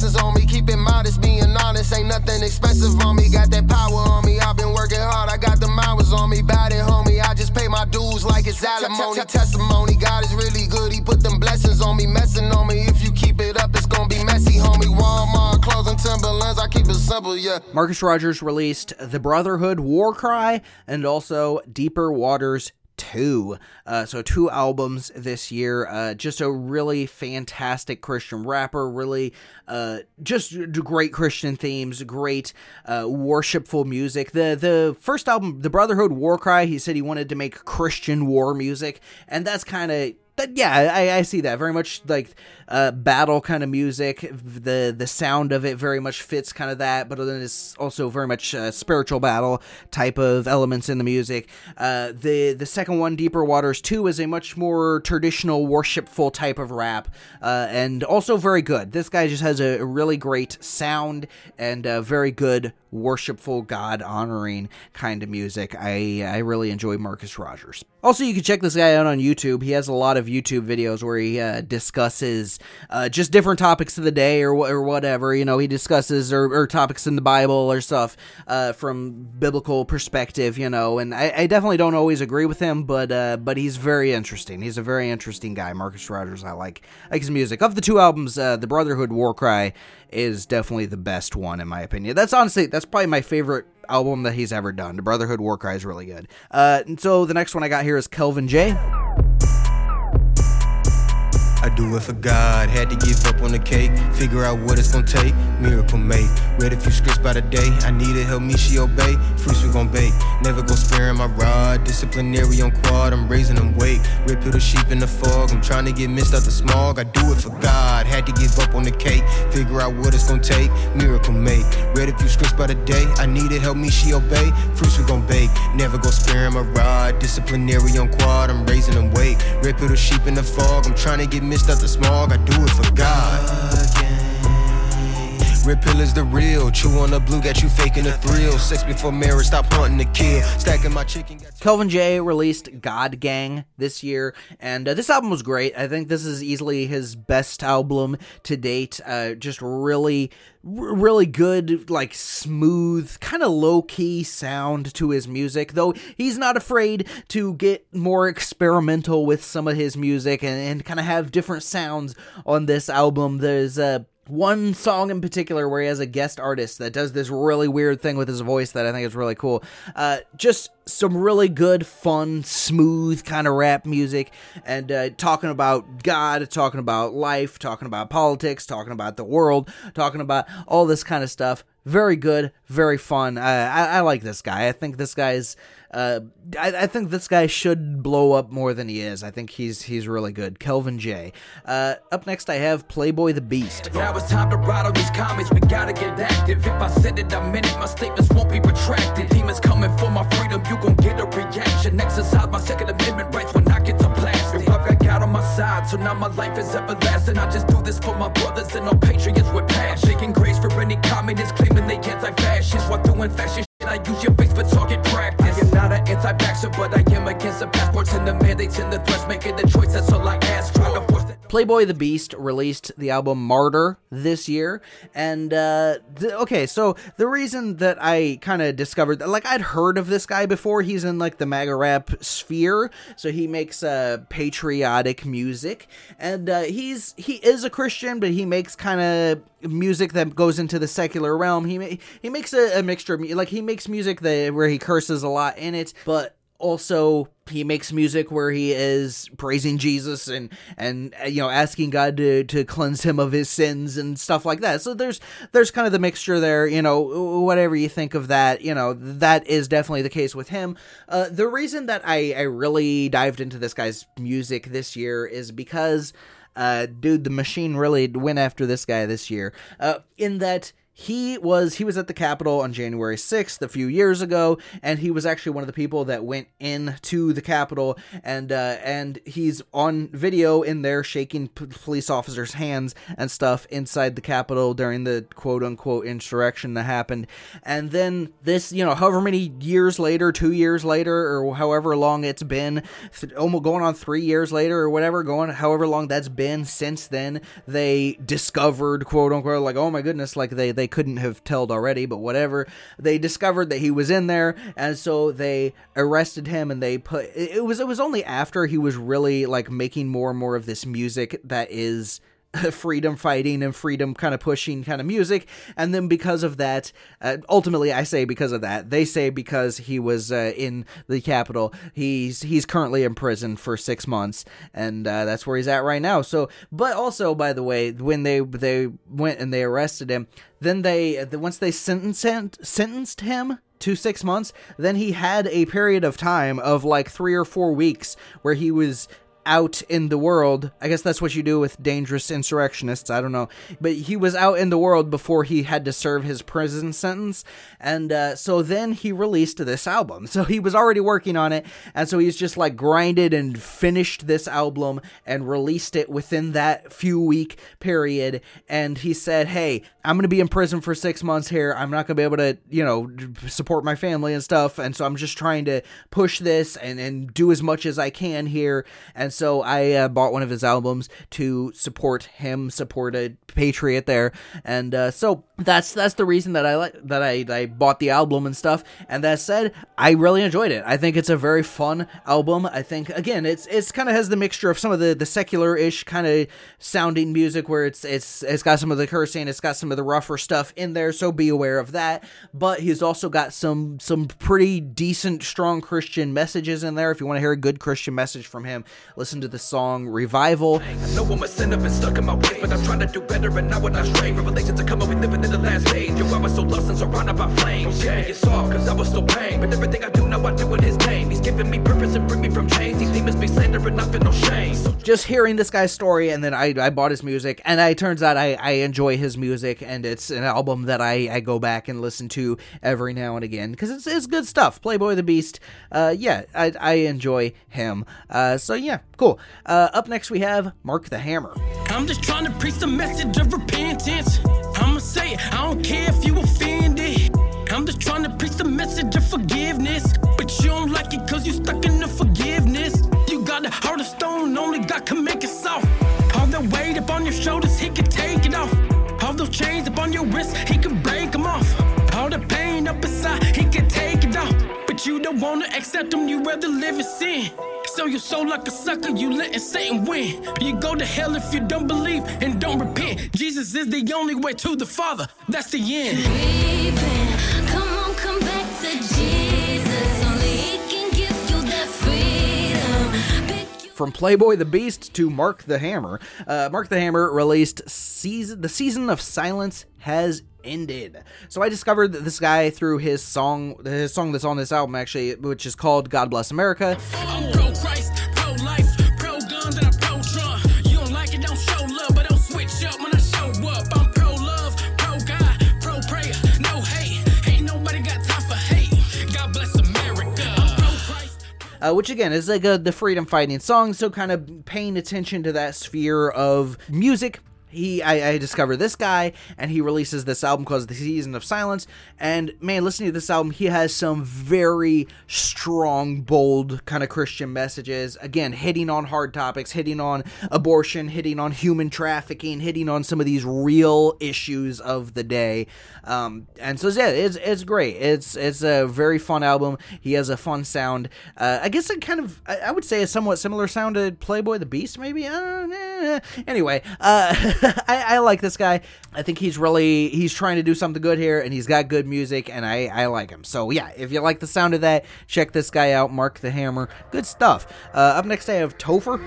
Lessons on me, keep it modest, being honest. Ain't nothing expensive on me. Got that power on me. I've been working hard, I got them hours on me. Bad it, homie. I just pay my dues like it's alimony. Testimony, God is really good. He put them blessings on me, messing on me. If you keep it up, it's gonna be messy, homie. Walmart, clothes and Timberlands. I keep it simple, yeah. Marcus Rogers released The Brotherhood War Cry and also Deeper Waters two. Uh, so two albums this year. Uh, just a really fantastic Christian rapper. Really, uh, just great Christian themes. Great uh, worshipful music. The the first album, The Brotherhood War Cry. He said he wanted to make Christian war music, and that's kind of yeah, I, I, see that very much like uh, battle kind of music. The the sound of it very much fits kind of that, but then it's also very much uh, spiritual battle type of elements in the music. Uh, the the second one, Deeper Waters Two, is a much more traditional worshipful type of rap, uh, and also very good. This guy just has a, really great sound and very good worshipful, God honoring kind of music. I I really enjoy Marcus Rogers. Also, you can check this guy out on YouTube. He has a lot of YouTube videos where he uh, discusses uh, just different topics of the day or or whatever. You know, he discusses or, or topics in the Bible or stuff uh, from biblical perspective. You know, and I, I, definitely don't always agree with him, but uh, but he's very interesting. He's a very interesting guy, Marcus Rogers. I like like his music. Of the two albums, uh, the Brotherhood War Cry is definitely the best one in my opinion. That's honestly that's probably my favorite album that he's ever done. The Brotherhood War Cry is really good. Uh, so the next one I got here is Kelvin J. I do it for God. Had to give up on the cake, figure out what it's gonna take. Miracle made. Read a few scripts by the day. I needed help, me she obey. Fruits we gon' bake. Never go sparing my rod. Disciplinary on quad. I'm raising them weight. Rip the sheep in the fog. I'm trying to get missed out the smog. I do it for God. Had to give up on the cake, figure out what it's gonna take. Miracle made. Read a few scripts by the day. I needed help, me she obey. Fruits we gon' bake. Never go sparing my rod. Disciplinary on quad. I'm raising them weight. Rip the sheep in the fog. I'm trying to get missed out the smog, I do it for God. Red pill is the real. Chew on the blue, got you faking the thrill. Sex before marriage, stop hunting the kill. Stacking my chicken. Kelvin J released God Gang this year, and uh, this album was great. I think this is easily his best album to date. Uh, just really, really good, like smooth, kind of low key sound to his music. Though he's not afraid to get more experimental with some of his music and, and kind of have different sounds on this album. There's a uh, one song in particular where he has a guest artist that does this really weird thing with his voice that I think is really cool. Uh, just some really good, fun, smooth kind of rap music, and uh, talking about God, talking about life, talking about politics, talking about the world, talking about all this kind of stuff. Very good, very fun. Uh, I, I like this guy. I think this guy's uh, I, I, think this guy should blow up more than he is. I think he's he's really good. Kelvin J. Uh, up next, I have Playboy the Beast. Now it's time to on these comments. We gotta get active. If I said it, meant it. My statements won't be retracted. Demons coming for my freedom. You gon' get a reaction. Exercise my Second Amendment rights when I get to blasting. I've got God on my side, so now my life is everlasting. I just do this for my brothers and all patriots with passion. Shaking grace for any communists claiming they anti-fascist. While doing fashion shit, I use your face for target anti-vaxxer, but I am against the passports and the mandates and the threats. Making the choice, that's all I ask. That. Playboy the Beast released the album Martyr this year, and uh, th- okay, so the reason that I kind of discovered, like I'd heard of this guy before. He's in like the MAGA rap sphere, so he makes uh, patriotic music, and uh, he's he is a Christian, but he makes kind of music that goes into the secular realm. He he makes a, a mixture of like he makes music that where he curses a lot in it, but also he makes music where he is praising Jesus and and uh, you know asking God to to cleanse him of his sins and stuff like that. So there's there's kind of the mixture there, you know, whatever you think of that, you know, that is definitely the case with him. Uh, the reason that I I really dived into this guy's music this year is because uh, dude, the machine really went after this guy this year. Uh, in that he was he was at the Capitol on January 6th a few years ago, and he was actually one of the people that went into the Capitol, and uh, and he's on video in there shaking p- police officers' hands and stuff inside the Capitol during the quote unquote insurrection that happened, and then this you know however many years later, two years later, or however long it's been, th- almost going on three years later or whatever, going however long that's been since then, they discovered quote unquote like oh my goodness like they they couldn't have told already, but whatever. They discovered that he was in there, and so they arrested him and they put it was it was only after he was really like making more and more of this music that is freedom fighting and freedom kind of pushing kind of music. And then because of that, uh, ultimately, I say because of that. They say because he was uh, in the Capitol he's he's currently in prison for six months, and uh, that's where he's at right now. So, but also, by the way, when they they went and they arrested him, then they once they sentenced sentenced him to six months, then he had a period of time of like three or four weeks where he was out in the world. I guess that's what you do with dangerous insurrectionists. I don't know. But he was out in the world before he had to serve his prison sentence. And uh, so then he released this album. So he was already working on it. And so he's just like grinded and finished this album and released it within that few week period. And he said, Hey, I'm going to be in prison for six months here. I'm not going to be able to, you know, support my family and stuff. And so I'm just trying to push this and, and do as much as I can here. And so I uh, bought one of his albums to support him, support a patriot there. And uh, so that's that's the reason that I like that I, I bought the album and stuff. And that said, I really enjoyed it. I think it's a very fun album. I think again, it's it's kind of has the mixture of some of the the secular ish kind of sounding music where it's it's it's got some of the cursing, it's got some of the rougher stuff in there. So be aware of that. But he's also got some some pretty decent, strong Christian messages in there. If you want to hear a good Christian message from him, listen to the song Revival. I know I'm a stuck in my ways, but I'm trying to do better and now when I stray. Revelations are coming, we in the last stage. Yo, I was so lost and surrounded by flames. Yeah, it's soft cause I was so pain. But everything I do now I do in his name. He's giving me purpose and bring me from chains. These demons be slandering, I feel no shame. So just hearing this guy's story and then I, I bought his music and I turns out I, I enjoy his music and it's an album that I, I go back and listen to every now and again because it's, it's good stuff Playboy the Beast uh, yeah I, I enjoy him uh, so yeah cool uh, up next we have Mark the Hammer I'm just trying to preach the message of repentance. Say it, I don't care if you offended. I'm just trying to preach the message of forgiveness. But you don't like it cause you stuck in the forgiveness. You got a heart of stone, only God can make it soft. All the weight up on your shoulders, he can take it off. All those chains up on your wrist, he can break them off. All the pain up inside, he can. But you don't wanna accept them, you rather live in sin. Sell your soul like a sucker, you letting Satan win. You go to hell if you don't believe and don't repent. Jesus is the only way to the Father, that's the end. Come on, come back to Jesus. Only He can give you that freedom. from Playboy the Beast to Mark the Hammer. Uh, Mark the Hammer released season the season of silence has ended. So I discovered this guy through his song, his song that's on this album actually, which is called "God Bless America." I'm pro Christ, pro life, pro gun, then I'm pro Trump. You don't like it, don't show love, but don't switch up when I show up. I'm pro love, pro God, pro prayer, no hate. Ain't nobody got time for hate. God bless America. I'm pro Christ. uh, which again is like a, the freedom fighting song. So kind of paying attention to that sphere of music. He, I, I discover this guy, and he releases this album called "The Season of Silence." And man, listening to this album, he has some very strong, bold kind of Christian messages. Again, hitting on hard topics, hitting on abortion, hitting on human trafficking, hitting on some of these real issues of the day. Um, and so yeah, it's it's great. It's it's a very fun album. He has a fun sound. Uh, I guess it kind of I, I would say a somewhat similar sound to Playboy the Beast, maybe. Know. Anyway, uh, I, I like this guy. I think he's really he's trying to do something good here, and he's got good music, and I I like him. So yeah, if you like the sound of that, check this guy out, Mark the Hammer. Good stuff. Uh, up next, I have Topher.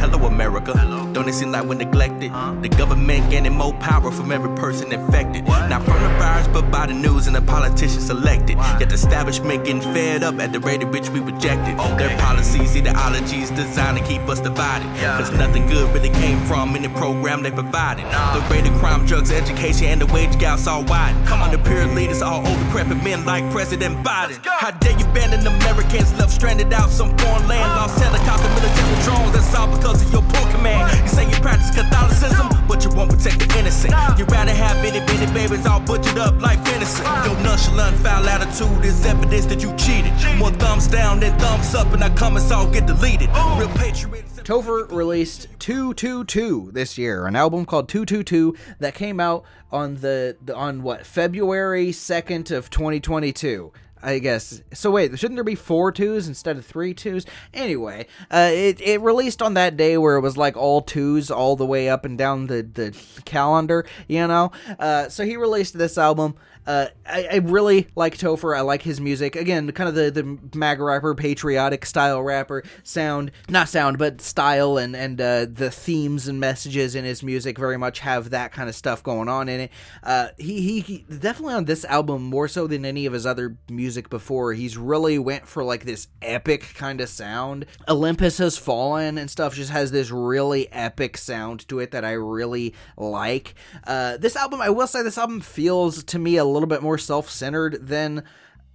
Hello, America. Don't it seem like we're neglected? The government gaining more power from every person infected. Not from the virus, but by the news and the politicians elected. Yet the establishment getting fed up at the rate at which we rejected. Their policies, ideologies designed to keep us divided. Yeah. Cause nothing good really came from any program they provided. The rate of crime, drugs, education, and the wage gaps all wide. Under peer leaders, all old decrepit men like President Biden. How dare you abandon Americans left stranded out some foreign land? Lost helicopter, military drones, that's all because of your poor command. You say you practice Catholicism, but you won't protect the innocent. You'd rather have itty bitty babies all butchered up like venison. Your nonchalant, foul attitude is evidence that you cheated. More thumbs down than thumbs up, and our comments all get deleted. Real patriots. Topher released 222 this year, an album called 222 that came out on the on what February 2nd of 2022. I guess. So wait, shouldn't there be four twos instead of three twos? Anyway, uh, it it released on that day where it was like all twos all the way up and down the the calendar, you know. Uh, so he released this album. Uh, I, I really like Topher. I like his music. Again, kind of the the MAGA rapper, patriotic style rapper sound, not sound, but style and and uh, the themes and messages in his music very much have that kind of stuff going on in it. Uh, he, he he definitely on this album more so than any of his other music before. He's really went for like this epic kind of sound. Olympus has fallen and stuff just has this really epic sound to it that I really like. Uh, this album, I will say, this album feels to me a little bit more self-centered than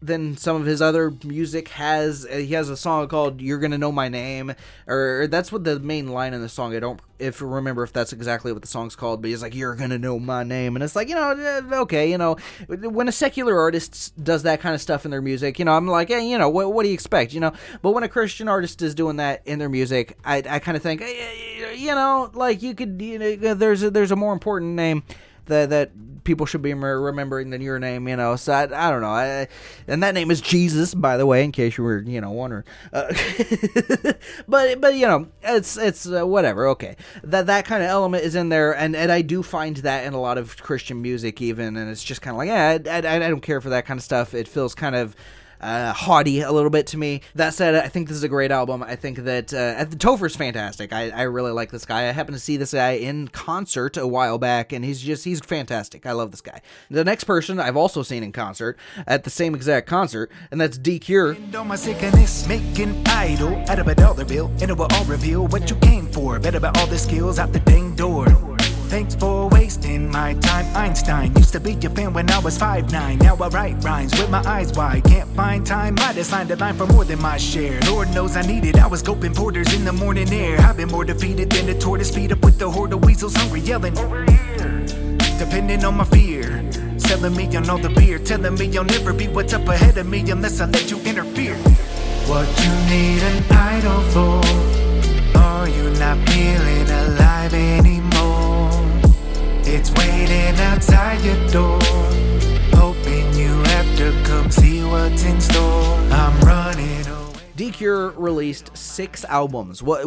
than some of his other music has. Uh, He has a song called "You're Gonna Know My Name," or that's what the main line in the song. I don't if remember if that's exactly what the song's called, but he's like, "You're gonna know my name," and it's like, you know, uh, okay, you know, when a secular artist does that kind of stuff in their music, you know, I'm like, hey, you know, what, what do you expect, you know? But when a Christian artist is doing that in their music, I, I kind of think, you know, like you could, you know, there's a, there's a more important name that that people should be remembering than your name, you know. So I, I don't know. I, and that name is Jesus, by the way, in case you were, you know, wondering. Uh, but but you know, it's it's uh, whatever. Okay, that that kind of element is in there, and and I do find that in a lot of Christian music, even, and it's just kind of like, yeah, I, I, I don't care for that kind of stuff. It feels kind of uh, haughty a little bit to me. That said, I think this is a great album. I think that uh, the Topher's fantastic. I, I really like this guy. I happened to see this guy in concert a while back, and he's just he's fantastic. I love this guy. The next person I've also seen in concert at the same exact concert, and that's D Cure. An idol out of a dollar bill, and it will all reveal what you came for. Better about all the skills out the dang door. Thanks for wasting my time. Einstein used to be your fan when I was 5'9. Now I write rhymes with my eyes wide. Can't find time. I just signed a line for more than my share. Lord knows I need it. I was scoping porters in the morning air. I've been more defeated than the tortoise feed up with the horde of weasels hungry yelling. over here. Depending on my fear. Selling me on all the beer. Telling me you'll never be what's up ahead of me unless I let you interfere. What you need an idol for? Are you not feeling alive anymore? It's waiting outside your door. Hoping you have to come see what's in store. I'm running away. D Cure released six albums. What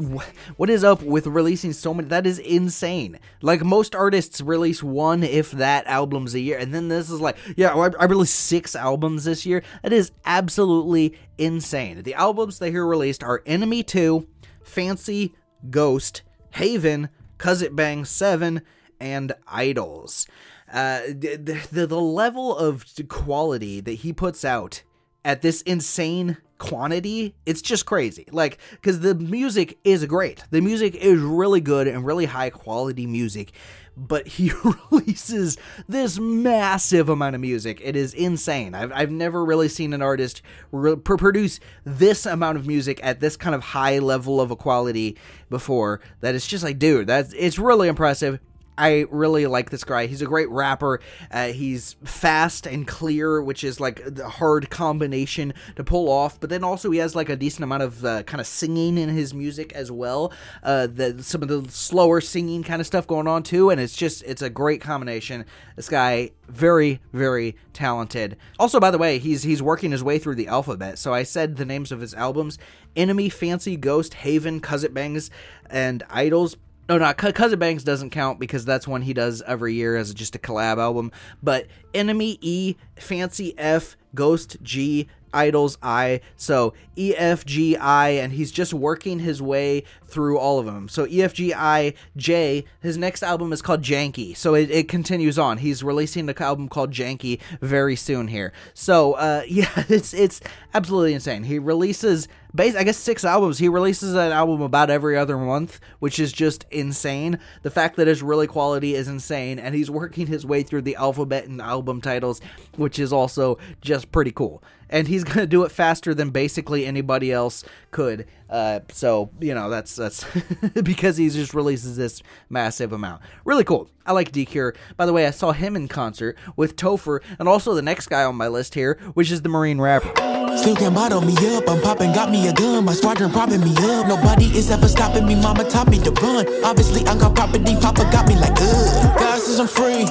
what is up with releasing so many? That is insane. Like most artists release one, if that, albums a year, and then this is like, yeah, I, I released six albums this year. That is absolutely insane. The albums that he released are Enemy Two, Fancy, Ghost, Haven, Cuz It Bang Seven, and Idols. Uh, the, the the level of quality that he puts out at this insane quantity it's just crazy. Like because the music is great. The music is really good and really high quality music but he releases this massive amount of music. It is insane. I've, I've never really seen an artist re- produce this amount of music at this kind of high level of a quality before that it's just like dude that's it's really impressive I really like this guy. He's a great rapper. Uh, he's fast and clear, which is like the hard combination to pull off. But then also he has like a decent amount of uh, kind of singing in his music as well. Uh, the some of the slower singing kind of stuff going on too, and it's just it's a great combination. This guy very very talented. Also, by the way, he's he's working his way through the alphabet. So I said the names of his albums: Enemy, Fancy, Ghost, Haven, Cuz It Bangs, and Idols. No, no, Cousin Banks doesn't count because that's one he does every year as just a collab album. But Enemy E, Fancy F, Ghost G, Idols I. So E F G I, and he's just working his way through all of them. So E F G I J. His next album is called Janky. So it, it continues on. He's releasing an album called Janky very soon here. So uh, yeah, it's it's absolutely insane. He releases base I guess six albums. He releases an album about every other month, which is just insane. The fact that his really quality is insane, and he's working his way through the alphabet and album titles, which is also just pretty cool. And he's gonna do it faster than basically anybody else could. Uh, so you know that's that's because he just releases this massive amount. Really cool. I like D Cure. By the way, I saw him in concert with Topher, and also the next guy on my list here, which is the Marine rapper. Still can bottle me up. I'm popping, got me a gun. My squadron propping me up. Nobody is ever stopping me. Mama taught me to run. Obviously, I got property. Papa got me like, ugh. God says I'm free.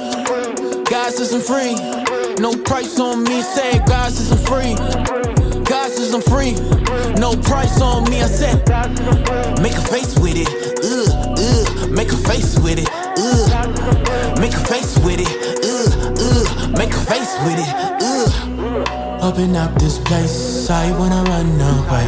God says I'm free. No price on me, say God says I'm free. God says I'm free. No price on me, I said. Make a face with it. Ugh, ugh. Make a face with it. Ugh. Make a face with it. Ugh. Make a face with it. Ugh. Up this place, I wanna run away.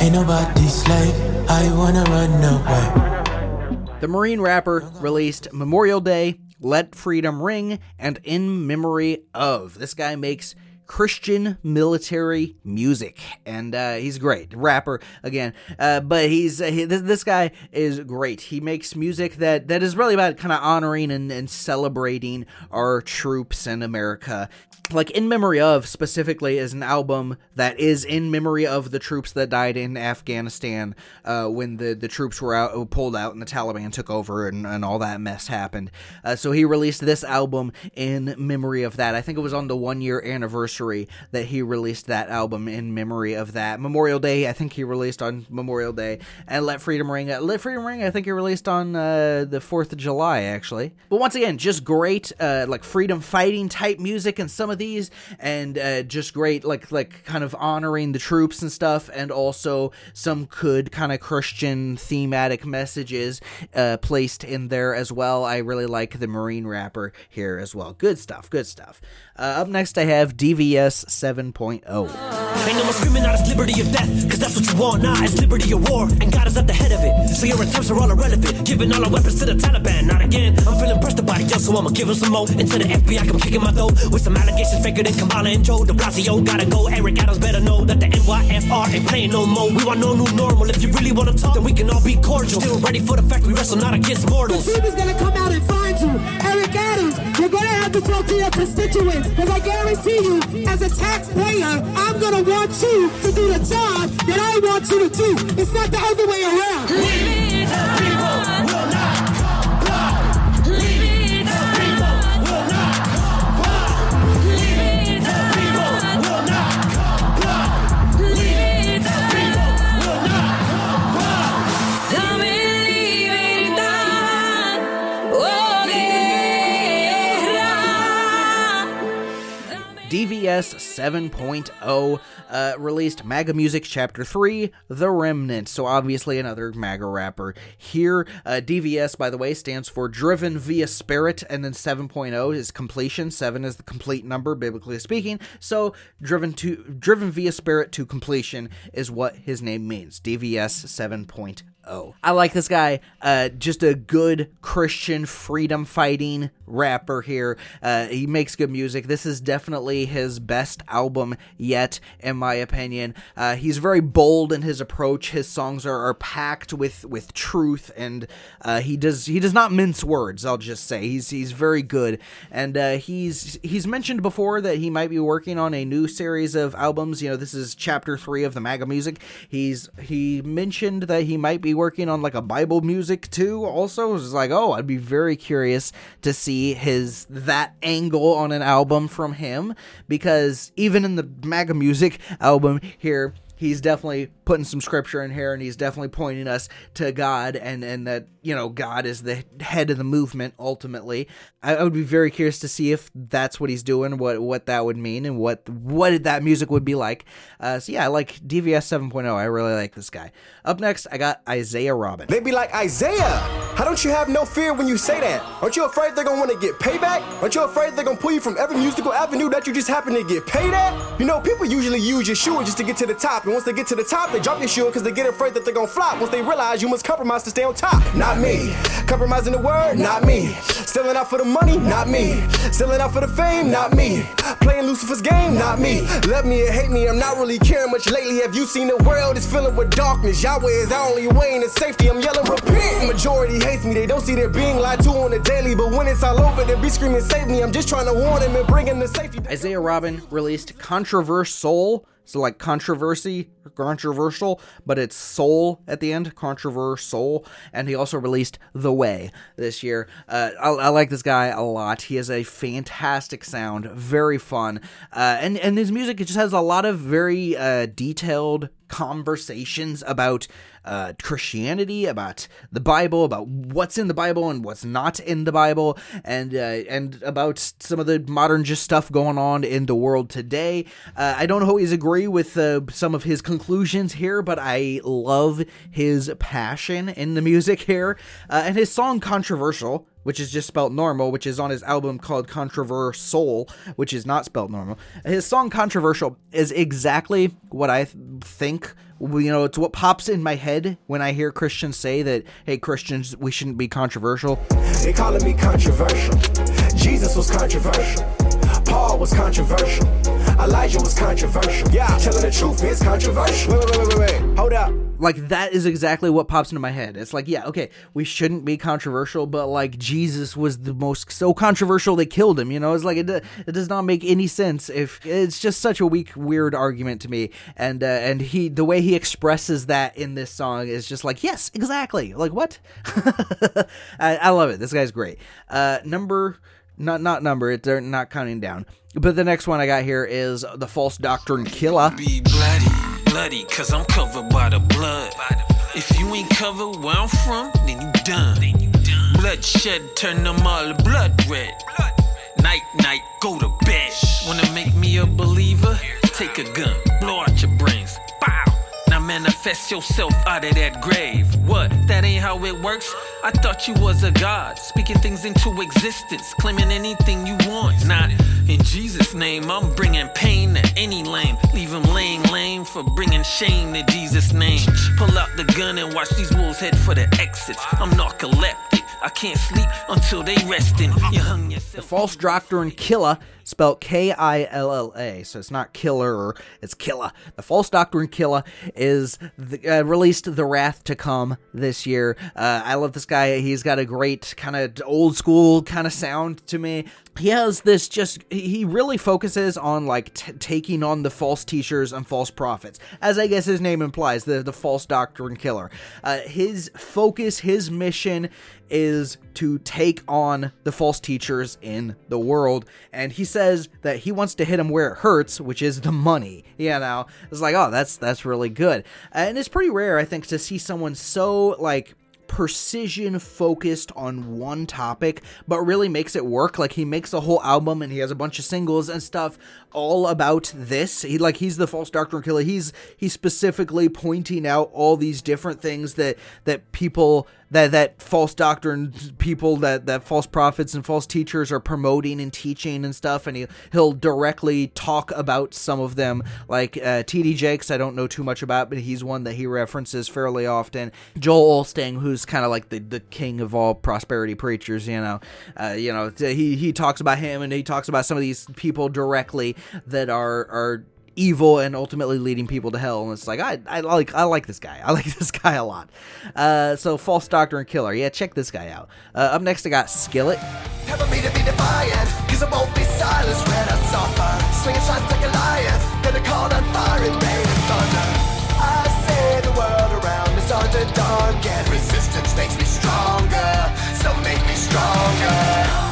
Ain't nobody slave, I wanna run away. The Marine rapper released Memorial Day, Let Freedom Ring, and In Memory of. This guy makes Christian military music, and uh, he's great rapper again. Uh, but he's uh, he, this, this guy is great. He makes music that that is really about kind of honoring and, and celebrating our troops in America. Like in memory of specifically is an album that is in memory of the troops that died in Afghanistan uh, when the the troops were out pulled out and the Taliban took over and, and all that mess happened. Uh, so he released this album in memory of that. I think it was on the one year anniversary that he released that album in memory of that. Memorial Day, I think he released on Memorial Day, and Let Freedom Ring. Uh, Let Freedom Ring, I think he released on uh, the Fourth of July actually. But once again, just great uh, like freedom fighting type music and some of these, and uh, just great like like kind of honoring the troops and stuff, and also some good kind of Christian thematic messages uh, placed in there as well. I really like the Marine rapper here as well. Good stuff. Good stuff. Uh, up next, I have DVS 7.0. Ain't no more screaming out it's liberty or death, cause that's what you want. Nah, it's liberty or war, and God is at the head of it. So your attempts are all irrelevant. Giving all our weapons to the Taliban, not again. I'm feeling pressed about it, yo, so I'ma give him some more. Into the FBI, come kicking my door with some allegations faker than Kamala and Joe. De Blasio gotta go. Eric Adams better know that the NYFR ain't playing no more. We want no new normal. If you really wanna talk, then we can all be cordial. Still ready for the fact we wrestle not against mortals. The team is gonna come out and find you. Eric Adams, you're gonna have to talk to your constituents. Because I guarantee you, as a taxpayer, I'm gonna want you to do the job that I want you to do. It's not the other way around. DVS 7.0 uh, released MAGA Music Chapter 3, The Remnant. So, obviously, another MAGA rapper here. Uh, DVS, by the way, stands for Driven Via Spirit, and then 7.0 is completion. 7 is the complete number, biblically speaking. So, driven to driven via spirit to completion is what his name means. DVS 7.0. I like this guy. Uh, just a good Christian freedom fighting rapper here. Uh, he makes good music. This is definitely his best album yet, in my opinion. Uh, he's very bold in his approach. His songs are, are packed with with truth, and uh, he does he does not mince words. I'll just say he's he's very good, and uh, he's he's mentioned before that he might be working on a new series of albums. You know, this is chapter three of the MAGA music. He's he mentioned that he might be working on like a Bible music too. Also, it's like, oh, I'd be very curious to see his that angle on an album from him because even in the MAGA music album here. He's definitely putting some scripture in here, and he's definitely pointing us to God, and and that you know God is the head of the movement ultimately. I, I would be very curious to see if that's what he's doing, what what that would mean, and what what that music would be like. Uh, so yeah, I like DVS 7.0. I really like this guy. Up next, I got Isaiah Robin. They be like, Isaiah, how don't you have no fear when you say that? Aren't you afraid they're gonna wanna get payback? Aren't you afraid they're gonna pull you from every musical avenue that you just happen to get paid at? You know, people usually use Yeshua just to get to the top, and once they get to the top, they drop Yeshua because they get afraid that they're gonna flop. Once they realize you must compromise to stay on top. Not me. Compromising the word, not me. Selling out for the money, not me. Selling out for the fame, not me. Playing Lucifer's game, not me. Love me or hate me, I'm not really caring much lately. Have you seen the world is filled with darkness? Yahweh is our only way in safety. I'm yelling repent. Majority hates me, they don't see they're being lied to on the daily. But when it's all over, they'll be screaming, save me. I'm just trying to warn them and bring them to safety. Isaiah Robin released Controversial, so like controversy, controversial, but it's soul at the end, controversial. And he also released The Way this year. Uh, I, I like this guy a lot. He has a fantastic sound, very fun, uh, and and his music it just has a lot of very uh, detailed conversations about uh, Christianity, about the Bible, about what's in the Bible and what's not in the Bible, and uh, and about some of the modern just stuff going on in the world today. Uh, I don't always agree with uh, some of his conclusions here, but I love his passion in the music here, uh, and his song "Controversial." Which is just spelled normal, which is on his album called Controversial, which is not spelled normal. His song Controversial is exactly what I th- think you know, it's what pops in my head when I hear Christians say that, hey, Christians, we shouldn't be controversial. They calling me controversial. Jesus was controversial. Paul was controversial. Elijah was controversial. Yeah, telling the truth is controversial. Wait, wait, wait, wait, wait. Hold up. Like that is exactly what pops into my head. It's like, yeah, okay, we shouldn't be controversial, but like Jesus was the most so controversial they killed him. You know, it's like it, it does not make any sense. If it's just such a weak, weird argument to me, and uh, and he the way he expresses that in this song is just like, yes, exactly. Like what? I, I love it. This guy's great. Uh, number not not number. They're not counting down. But the next one I got here is the false doctrine killer. Be bloody, bloody, cause I'm covered by the blood. If you ain't covered where I'm from, then you done. Bloodshed turn them all blood red. Night, night, go to bed. Wanna make me a believer? Take a gun, blow out your brains. Bow. Manifest yourself out of that grave. What? That ain't how it works? I thought you was a god, speaking things into existence, claiming anything you want. Not in Jesus' name, I'm bringing pain to any lame. Leave him laying lame for bringing shame to Jesus' name. Pull out the gun and watch these wolves head for the exits. I'm narcoleptic. I can't sleep until they resting. You hung yourself. The false doctrine killer, spelled K I L L A. So it's not killer, it's killer. The false doctrine killer is the, uh, released The Wrath to Come this year. Uh, I love this guy. He's got a great kind of old school kind of sound to me. He has this just, he really focuses on like t- taking on the false teachers and false prophets, as I guess his name implies, the, the false doctrine killer. Uh, his focus, his mission is to take on the false teachers in the world. And he says that he wants to hit them where it hurts, which is the money. You know, it's like, oh, that's that's really good. And it's pretty rare, I think, to see someone so like precision focused on one topic but really makes it work like he makes a whole album and he has a bunch of singles and stuff all about this. He like he's the false doctrine killer. He's he's specifically pointing out all these different things that that people that that false doctrine people that that false prophets and false teachers are promoting and teaching and stuff. And he, he'll directly talk about some of them. Like uh, TD Jakes I don't know too much about but he's one that he references fairly often. Joel Osteen who's kind of like the, the king of all prosperity preachers you know. Uh, you know he he talks about him and he talks about some of these people directly that are are evil and ultimately leading people to hell. And it's like I, I like I like this guy. I like this guy a lot. Uh, so false doctrine killer. Yeah, check this guy out. Uh, up next, I got Skillet. Resistance makes me stronger, so make me stronger.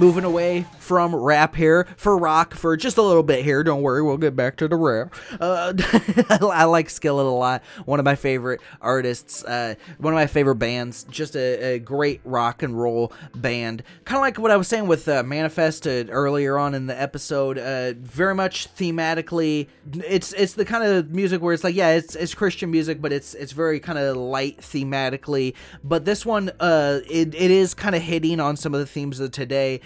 Moving away from rap here for rock for just a little bit here. Don't worry, we'll get back to the rap. Uh, I like Skillet a lot. One of my favorite artists. Uh, one of my favorite bands. Just a, a great rock and roll band. Kind of like what I was saying with uh, Manifest uh, earlier on in the episode. Uh, very much thematically, it's it's the kind of music where it's like, yeah, it's it's Christian music, but it's it's very kind of light thematically. But this one, uh, it, it is kind of hitting on some of the themes of today.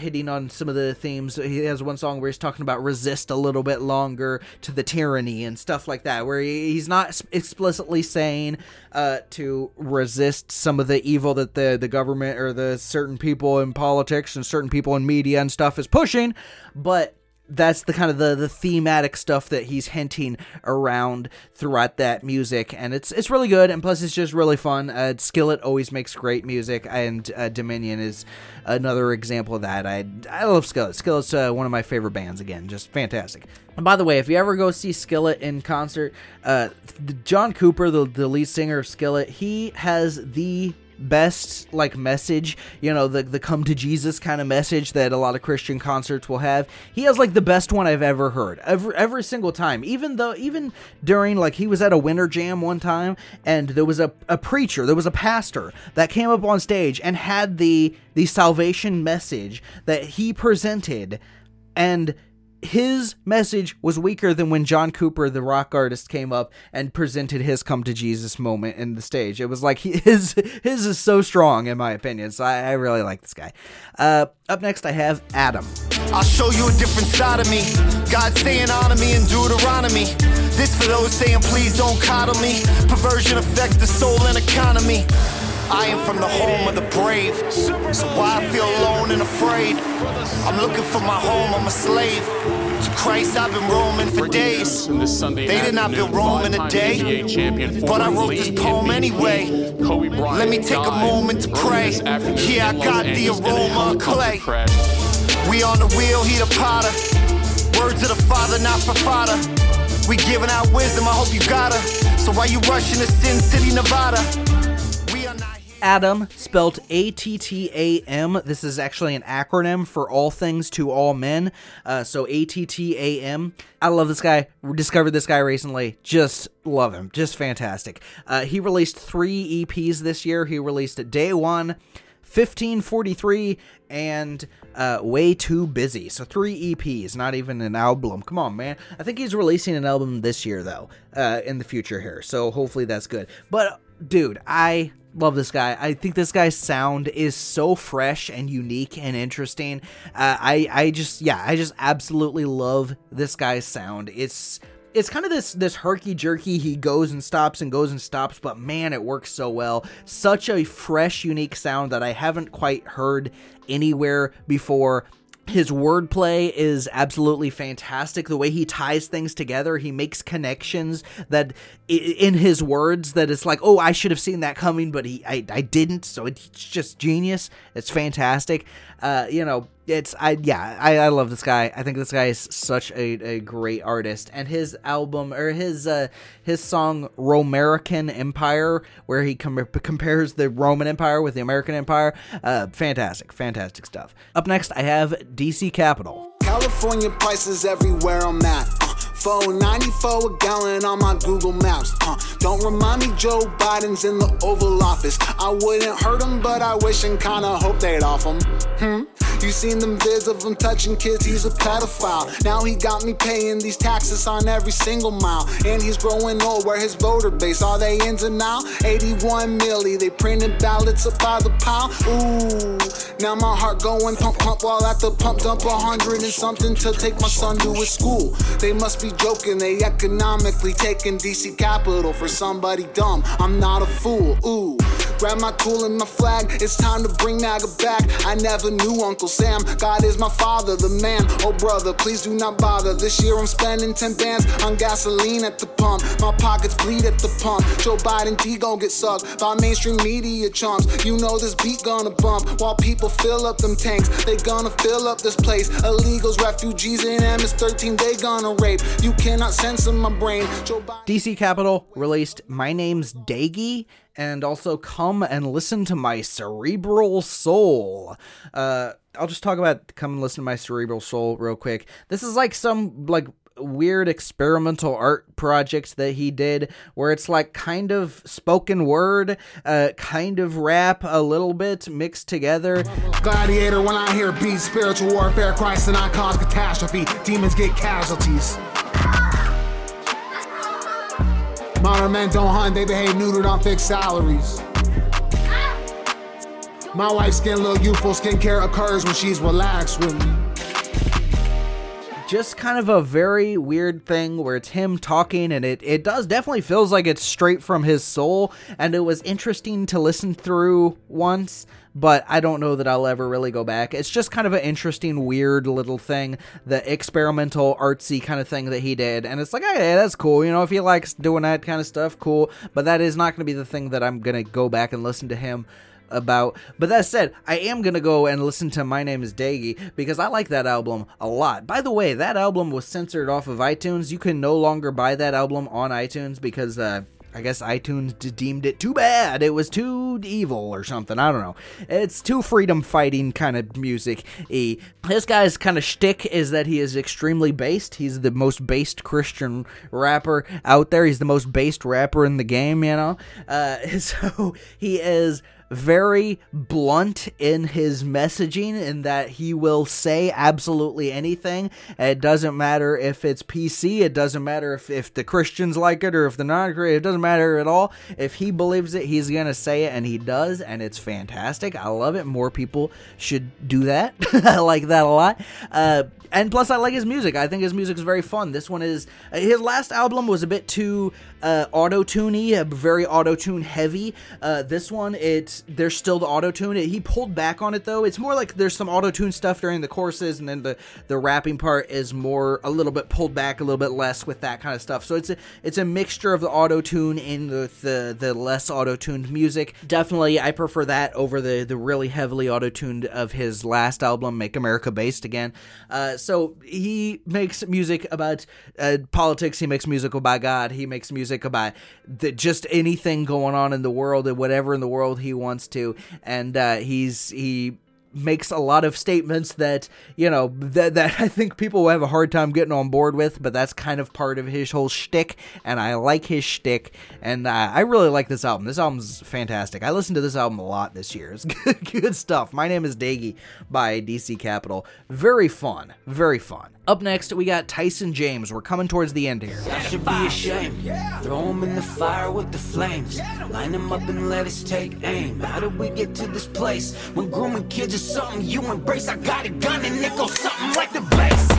Hitting on some of the themes. He has one song where he's talking about resist a little bit longer to the tyranny and stuff like that, where he, he's not explicitly saying uh, to resist some of the evil that the, the government or the certain people in politics and certain people in media and stuff is pushing, but that's the kind of the the thematic stuff that he's hinting around throughout that music, and it's it's really good. And plus, it's just really fun. Uh, Skillet always makes great music, and uh, Dominion is another example of that. I I love Skillet. Skillet's uh, one of my favorite bands. Again, just fantastic. And by the way, if you ever go see Skillet in concert, uh, John Cooper, the the lead singer of Skillet, he has the best like message you know the the come to jesus kind of message that a lot of christian concerts will have. He has like the best one i've ever heard every every single time. Even though even during like he was at a winter jam one time and there was a, a preacher there was a pastor that came up on stage and had the the salvation message that he presented and his message was weaker than when John Cooper, the rock artist, came up and presented his come to Jesus moment in the stage. It was like his his is so strong, in my opinion. So I, I really like this guy. Uh, up next, I have Adam. I'll show you a different side of me. God saying honor me in Deuteronomy. This for those saying please don't coddle me. Perversion affects the soul and economy. I am from the home of the brave. So why I feel alone and afraid? I'm looking for my home, I'm a slave. To Christ, I've been roaming for days. They did not build Rome in a day. But I wrote this poem anyway. Let me take a moment to pray. Yeah, I got the aroma of clay. We on the wheel, he the potter. Words of the father, not for fodder. We giving out wisdom, I hope you got her. So why you rushing to Sin City, Nevada? Adam, spelt A T T A M. This is actually an acronym for All Things to All Men. Uh, so A T T A M. I love this guy. Discovered this guy recently. Just love him. Just fantastic. Uh, he released three EPs this year. He released Day One. 1543 and uh, Way Too Busy. So three EPs, not even an album. Come on, man. I think he's releasing an album this year, though, uh, in the future here. So hopefully that's good. But, dude, I love this guy. I think this guy's sound is so fresh and unique and interesting. Uh, I, I just, yeah, I just absolutely love this guy's sound. It's it's kind of this this herky jerky he goes and stops and goes and stops but man it works so well such a fresh unique sound that i haven't quite heard anywhere before his wordplay is absolutely fantastic. The way he ties things together, he makes connections that in his words that it's like, oh, I should have seen that coming, but he, I, I didn't. So it's just genius. It's fantastic. Uh, you know, it's I yeah, I, I love this guy. I think this guy is such a, a great artist, and his album or his uh, his song "Romerican Empire," where he com- compares the Roman Empire with the American Empire, uh, fantastic, fantastic stuff. Up next, I have DC Capitol. California prices everywhere I'm at. Uh, 494 a gallon on my Google Maps. Uh, don't remind me Joe Biden's in the Oval Office. I wouldn't hurt him, but I wish and kinda hope they'd off him. Hmm? You seen them vids of him touching kids, he's a pedophile. Now he got me paying these taxes on every single mile. And he's growing old, where his voter base are they into now? 81 milli, they printed ballots up by the pile. Ooh, now my heart going pump pump while at the pump dump a hundred and something to take my son to his school. They must be joking, they economically taking DC capital for somebody dumb. I'm not a fool. Ooh. Grab my tool and my flag, it's time to bring MAGA back. I never knew Uncle Sam, God is my father, the man. Oh, brother, please do not bother. This year I'm spending 10 bands on gasoline at the pump. My pockets bleed at the pump. Joe Biden D gon' get sucked by mainstream media chumps. You know this beat gonna bump while people fill up them tanks. They gonna fill up this place. Illegals, refugees, and MS-13, they gonna rape. You cannot censor my brain. DC Capitol released My Name's Daggy and also Come and Listen to My Cerebral Soul. Uh, I'll just talk about Come and Listen to My Cerebral Soul real quick. This is like some like weird experimental art project that he did where it's like kind of spoken word, uh, kind of rap a little bit mixed together. Gladiator, when I hear beats, spiritual warfare, Christ and I cause catastrophe. Demons get casualties. Modern men don't hunt, they behave neutered on fixed salaries. My wife's skin look youthful, skincare occurs when she's relaxed with me. Just kind of a very weird thing where it's him talking and it, it does definitely feels like it's straight from his soul and it was interesting to listen through once but I don't know that I'll ever really go back. It's just kind of an interesting, weird little thing, the experimental, artsy kind of thing that he did. And it's like, hey, that's cool. You know, if he likes doing that kind of stuff, cool. But that is not going to be the thing that I'm going to go back and listen to him about. But that said, I am gonna go and listen to My Name Is Daggy because I like that album a lot. By the way, that album was censored off of iTunes. You can no longer buy that album on iTunes because uh, I guess iTunes deemed it too bad. It was too evil or something. I don't know. It's too freedom fighting kind of music. E this guy's kind of shtick is that he is extremely based. He's the most based Christian rapper out there. He's the most based rapper in the game, you know? Uh, so he is very blunt in his messaging in that he will say absolutely anything. It doesn't matter if it's PC, it doesn't matter if, if the Christians like it or if the non Christians, it doesn't matter at all. If he believes it, he's going to say it, and he does, and it's fantastic. I love it. More people should do that. I like that a lot. Uh, and plus, I like his music. I think his music is very fun. This one is his last album was a bit too uh, auto tuney, uh, very auto tune heavy. Uh, this one, it's there's still the auto tune. He pulled back on it though. It's more like there's some auto tune stuff during the courses, and then the the rapping part is more a little bit pulled back, a little bit less with that kind of stuff. So it's a it's a mixture of the auto tune and the the, the less auto tuned music. Definitely, I prefer that over the the really heavily auto tuned of his last album, Make America Based Again. Uh, so he makes music about uh, politics. He makes music about God. He makes music about the, just anything going on in the world and whatever in the world he wants to. And uh, he's he makes a lot of statements that you know that, that I think people will have a hard time getting on board with, but that's kind of part of his whole shtick, and I like his shtick, and uh, I really like this album. This album's fantastic. I listened to this album a lot this year. It's good, good stuff. My name is Daggy by DC Capitol. Very fun, very fun. Up next, we got Tyson James. We're coming towards the end here. I should be ashamed. Throw him in the fire with the flames. Line him up and let us take aim. How did we get to this place? When grooming kids is something you embrace. I got a gun and it goes something like the bass.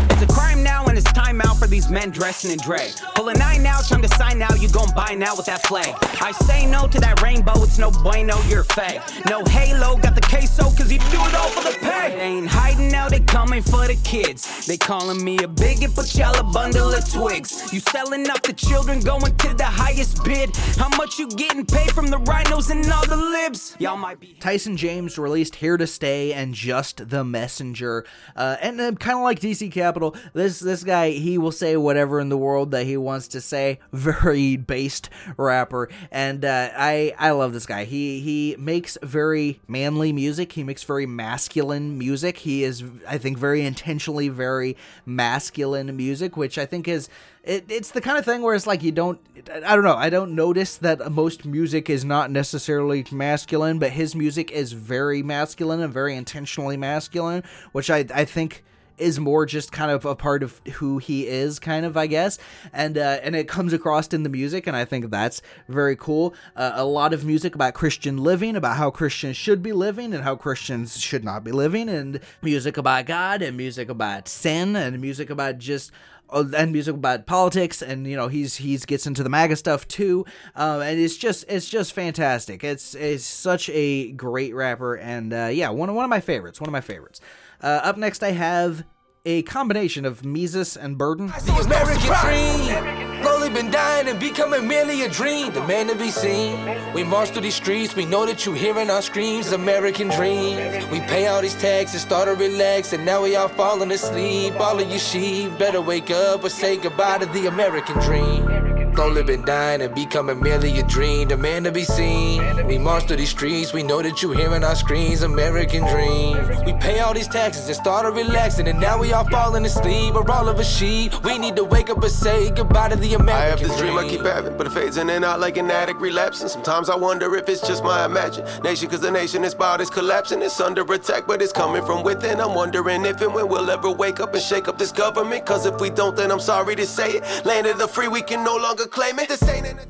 Men dressing in drag. Pull a nine out, time to sign now. You gon' buy now with that flag. I say no to that rainbow, it's no bueno, you're fake. No halo, got the queso, cause he do it all for the pay. They ain't hiding now, they coming for the kids. They calling me a bigot, but y'all a bundle of twigs. You selling off the children, going to the highest bid. How much you getting paid from the rhinos and all the libs? Y'all might be. Tyson James released Here to Stay and Just the Messenger. Uh, and uh, kind of like DC Capitol, this this guy, he will say whatever in the world that he wants to say. Very based rapper. And uh, I, I love this guy. He, he makes very manly music. He makes very masculine music. He is, I think, very intentionally very masculine music, which I think is it, it's the kind of thing where it's like you don't i don't know i don't notice that most music is not necessarily masculine but his music is very masculine and very intentionally masculine which i, I think is more just kind of a part of who he is kind of i guess. And uh, and it comes across in the music and i think that's very cool. Uh, a lot of music about christian living about how christians should be living and how christians should not be living and music about god and music about sin and music about just uh, and music about politics and you know he's he's gets into the maga stuff too. Um, and it's just it's just fantastic. It's it's such a great rapper and uh, yeah one, one of my favorites one of my favorites uh, up next i have a combination of Mises and Burden. The American dream, slowly been dying and becoming merely a dream. The man to be seen. We march through these streets, we know that you hearing our screams. American dream. We pay all these taxes, start to relax, and now we all falling asleep. All of you sheep better wake up or say goodbye to the American dream. Slowly been dying and becoming merely a dream. The man to be seen. We march through these streets, we know that you hearing our screams. American dream. We pay all these taxes and started relaxing, and now we all falling asleep. Or all of a sheep. We need to wake up and say goodbye to the American dream. I have this dream. I keep having, but it fades in and out like an addict relapsing. Sometimes I wonder if it's just my imagination, cause the nation is about is collapsing. It's under attack, but it's coming from within. I'm wondering if and when we'll ever wake up and shake up this government. Cause if we don't, then I'm sorry to say it. Land of the free, we can no longer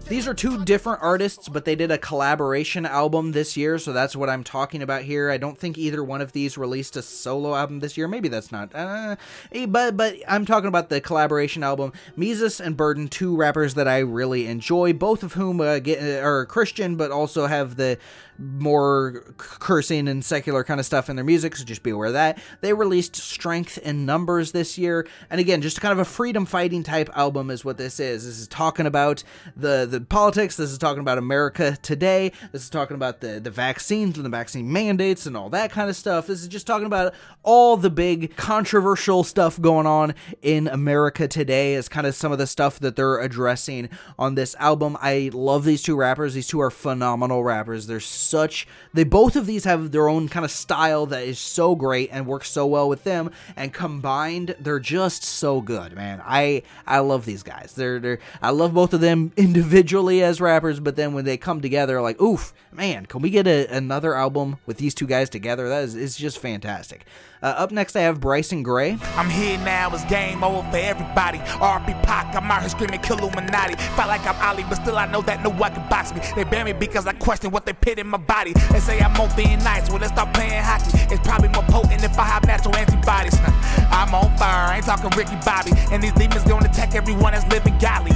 These are two different artists, but they did a collaboration album this year, so that's what I'm talking about here. I don't think either one of these released a solo album this year. Maybe that's not. Uh, eh, but but I'm talking about the collaboration album. Mises and Burden, two rappers that I really enjoy, both of whom uh, get, uh, are Christian, but also have the more cursing and secular kind of stuff in their music, so just be aware of that. They released Strength in Numbers this year, and again, just kind of a freedom fighting type album is what this is. This is talking about the the politics, this is talking about America today, this is talking about the, the vaccines and the vaccine mandates and all that kind of stuff. This is just talking about all the big controversial stuff going on in America today, is kind of some of the stuff that they're addressing on this album. I love these two rappers, these two are phenomenal rappers. They're such they both of these have their own kind of style that is so great and works so well with them and combined they're just so good man i i love these guys they're they're i love both of them individually as rappers but then when they come together like oof man can we get a, another album with these two guys together that is it's just fantastic uh, up next i have bryson gray I'm here now, it's game over for everybody. RP Pac, I'm out here screaming kill Illuminati. Fight like I'm Ali, but still I know that no one can box me. They ban me because I question what they put in my body. They say I'm on being nice, well let's start playing hockey. It's probably more potent if I have natural antibodies. I'm on fire, I ain't talking Ricky Bobby. And these demons gonna attack everyone that's living godly.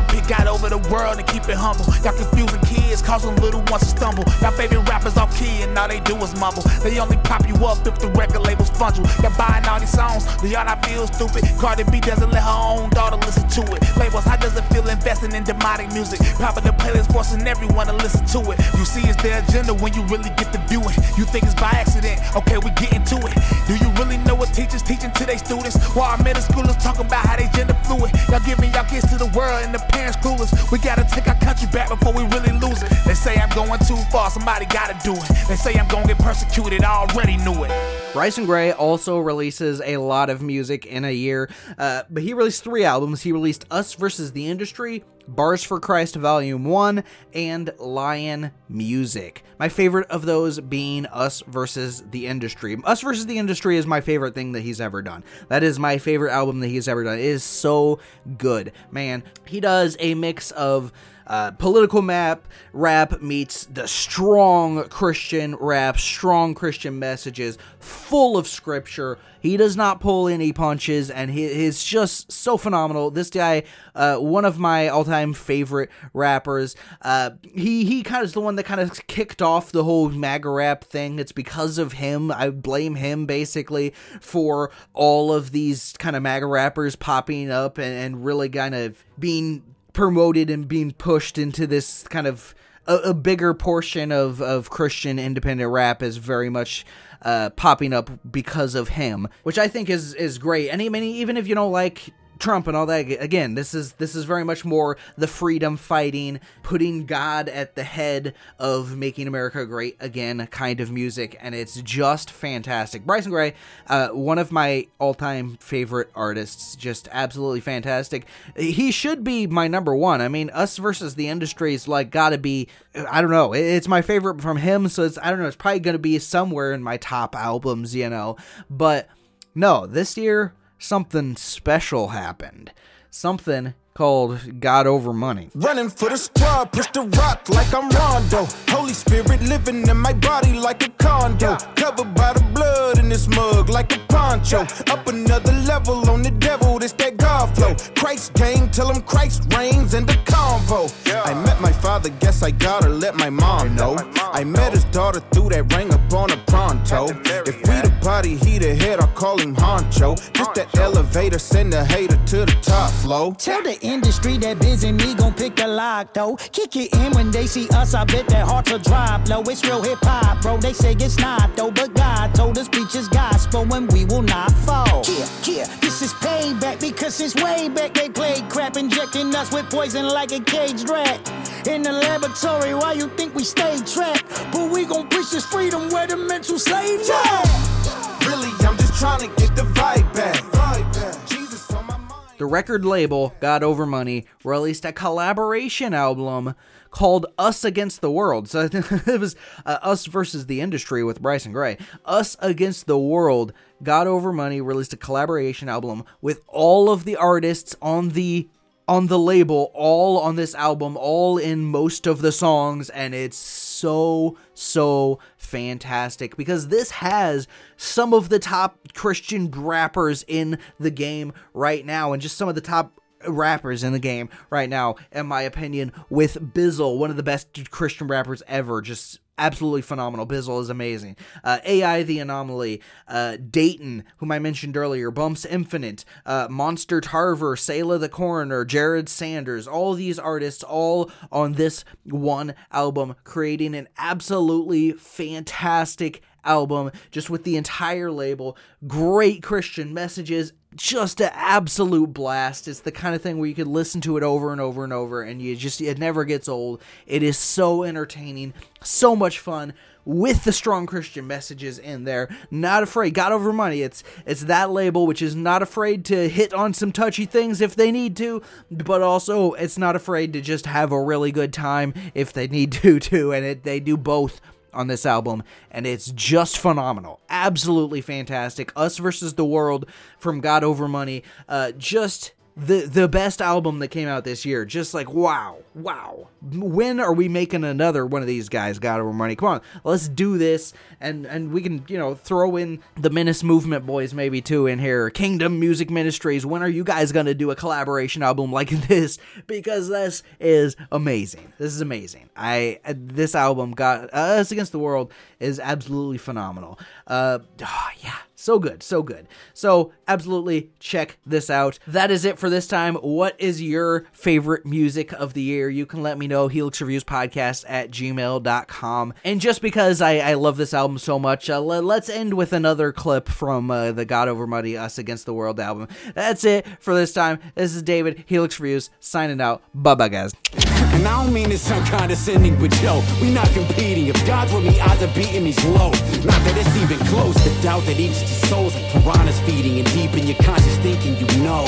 I'ma pick out over the world and keep it humble. Y'all confusing kids, causing little ones to stumble. Y'all favorite rappers off key and all they do is mumble. They only pop you up if the record labels you. Y'all buying all these songs, do y'all not feel stupid? Cardi B doesn't let her own daughter listen to it. Labels, how does it feel investing in demonic music? Popping the playlist, forcing everyone to listen to it. You see, it's their agenda when you really get to view it. You think it's by accident? Okay, we get into it. Do you really know what teachers teaching to their students? While our middle schoolers talking about how they gender fluid. Y'all giving y'all kids to the world and the parents clueless. We gotta take our country back before we really lose it. They say I'm going too far, somebody gotta do it. They say I'm gonna get persecuted, I already knew it. Bryson Gray also releases a lot of music in a year, uh, but he released three albums. He released Us versus the Industry, Bars for Christ Volume 1, and Lion Music. My favorite of those being Us versus the Industry. Us versus the Industry is my favorite thing that he's ever done. That is my favorite album that he's ever done. It is so good. Man, he does a mix of uh, political map rap meets the strong Christian rap, strong Christian messages, full of scripture. He does not pull any punches, and he is just so phenomenal. This guy, uh, one of my all-time favorite rappers. Uh, he he kind of is the one that kind of kicked off the whole MAGA rap thing. It's because of him. I blame him basically for all of these kind of MAGA rappers popping up and, and really kind of being promoted and being pushed into this kind of a, a bigger portion of, of Christian independent rap is very much uh, popping up because of him, which I think is is great. And I mean, even if you don't like Trump and all that again this is this is very much more the freedom fighting putting God at the head of making America great again kind of music and it's just fantastic. Bryson Gray uh, one of my all-time favorite artists just absolutely fantastic. He should be my number one. I mean us versus the industry is like gotta be I don't know it's my favorite from him so it's I don't know it's probably gonna be somewhere in my top albums you know but no this year something special happened. Something called God Over Money. Running for the squad, push the rock like I'm Rondo. Holy Spirit living in my body like a condo. Covered by the blood in this mug like a poncho. Up another level on the devil, this that God flow. Christ gang, tell him Christ reigns in the convo. I met my father, guess I gotta let my mom know. I met his daughter through that ring up on a pronto. If we the body, he the head, I'll call him Honcho. Just that elevator, send the hater to the top flow. Tell the industry that busy me gon' pick the lock though. Kick it in when they see us, I bet their hearts will drop low. It's real hip hop, bro. They say it's not though, but God told us preach his gospel and we will not fall. Yeah, yeah, this is payback because since way back they played crap, injecting us with poison like a caged rat. In the laboratory, why you think we stay trapped? But we gon' preach this freedom where the mental slaves at. Really, I'm just trying to get the vibe back. Jesus on my mind. The record label, God Over Money, released a collaboration album called Us Against the World. So it was uh, Us versus the Industry with Bryson Gray. Us Against the World, God Over Money released a collaboration album with all of the artists on the on the label, all on this album, all in most of the songs, and it's so, so fantastic because this has some of the top Christian rappers in the game right now, and just some of the top rappers in the game right now, in my opinion, with Bizzle, one of the best Christian rappers ever, just absolutely phenomenal. Bizzle is amazing. Uh, AI the Anomaly, uh, Datin, whom I mentioned earlier, Bumps Infinite, uh, Monster Tarver, Sayla the Coroner, Jared Sanders, all these artists all on this one album, creating an absolutely fantastic album just with the entire label. Great christian messages just an absolute blast it's the kind of thing where you could listen to it over and over and over and you just it never gets old it is so entertaining so much fun with the strong Christian messages in there. Not afraid. God over money. It's it's that label which is not afraid to hit on some touchy things if they need to, but also it's not afraid to just have a really good time if they need to too. And it, they do both on this album, and it's just phenomenal. Absolutely fantastic. Us versus the World from God Over Money. Uh, just the the best album that came out this year. Just like wow, wow. When are we making another one of these guys? God over money. Come on, let's do this, and and we can you know throw in the Menace Movement boys maybe too in here. Kingdom Music Ministries. When are you guys gonna do a collaboration album like this? Because this is amazing. This is amazing. I this album got Us Against the World is absolutely phenomenal. Uh, oh, yeah so good, so good. So, absolutely check this out. That is it for this time. What is your favorite music of the year? You can let me know, Helix Reviews Podcast at gmail.com. And just because I, I love this album so much, uh, let, us end with another clip from uh, the God Over Money Us Against the World album. That's it for this time. This is David, Helix Reviews, signing out. Bye bye, guys. And I don't mean it's some condescending, but yo, we not competing. If God's with me, odds of beating me's low. Not that it's even close. The doubt that eats your souls like piranhas feeding, and deep in your conscious thinking, you know.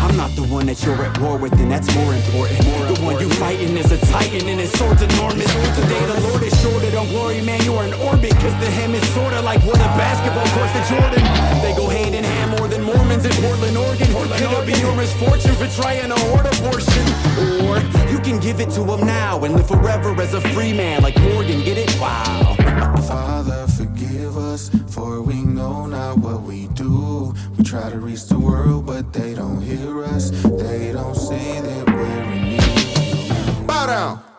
I'm not the one that you're at war with, and that's more important. More the one you're fighting is a titan, and his sword's enormous. Today the Lord is shorted on glory, man, you're in orbit. Cause the hem is sorta like what a basketball court to Jordan. They go hand in hand more than Mormons in Portland, Oregon. Could it be your misfortune for trying to hoard abortion? Or you can give it to him now and live forever as a free man like Morgan. Get it? Wow. Father, forgive us, for we know not what we do. We try to reach the world, but they don't hear they don't see that we're in need. Bow down.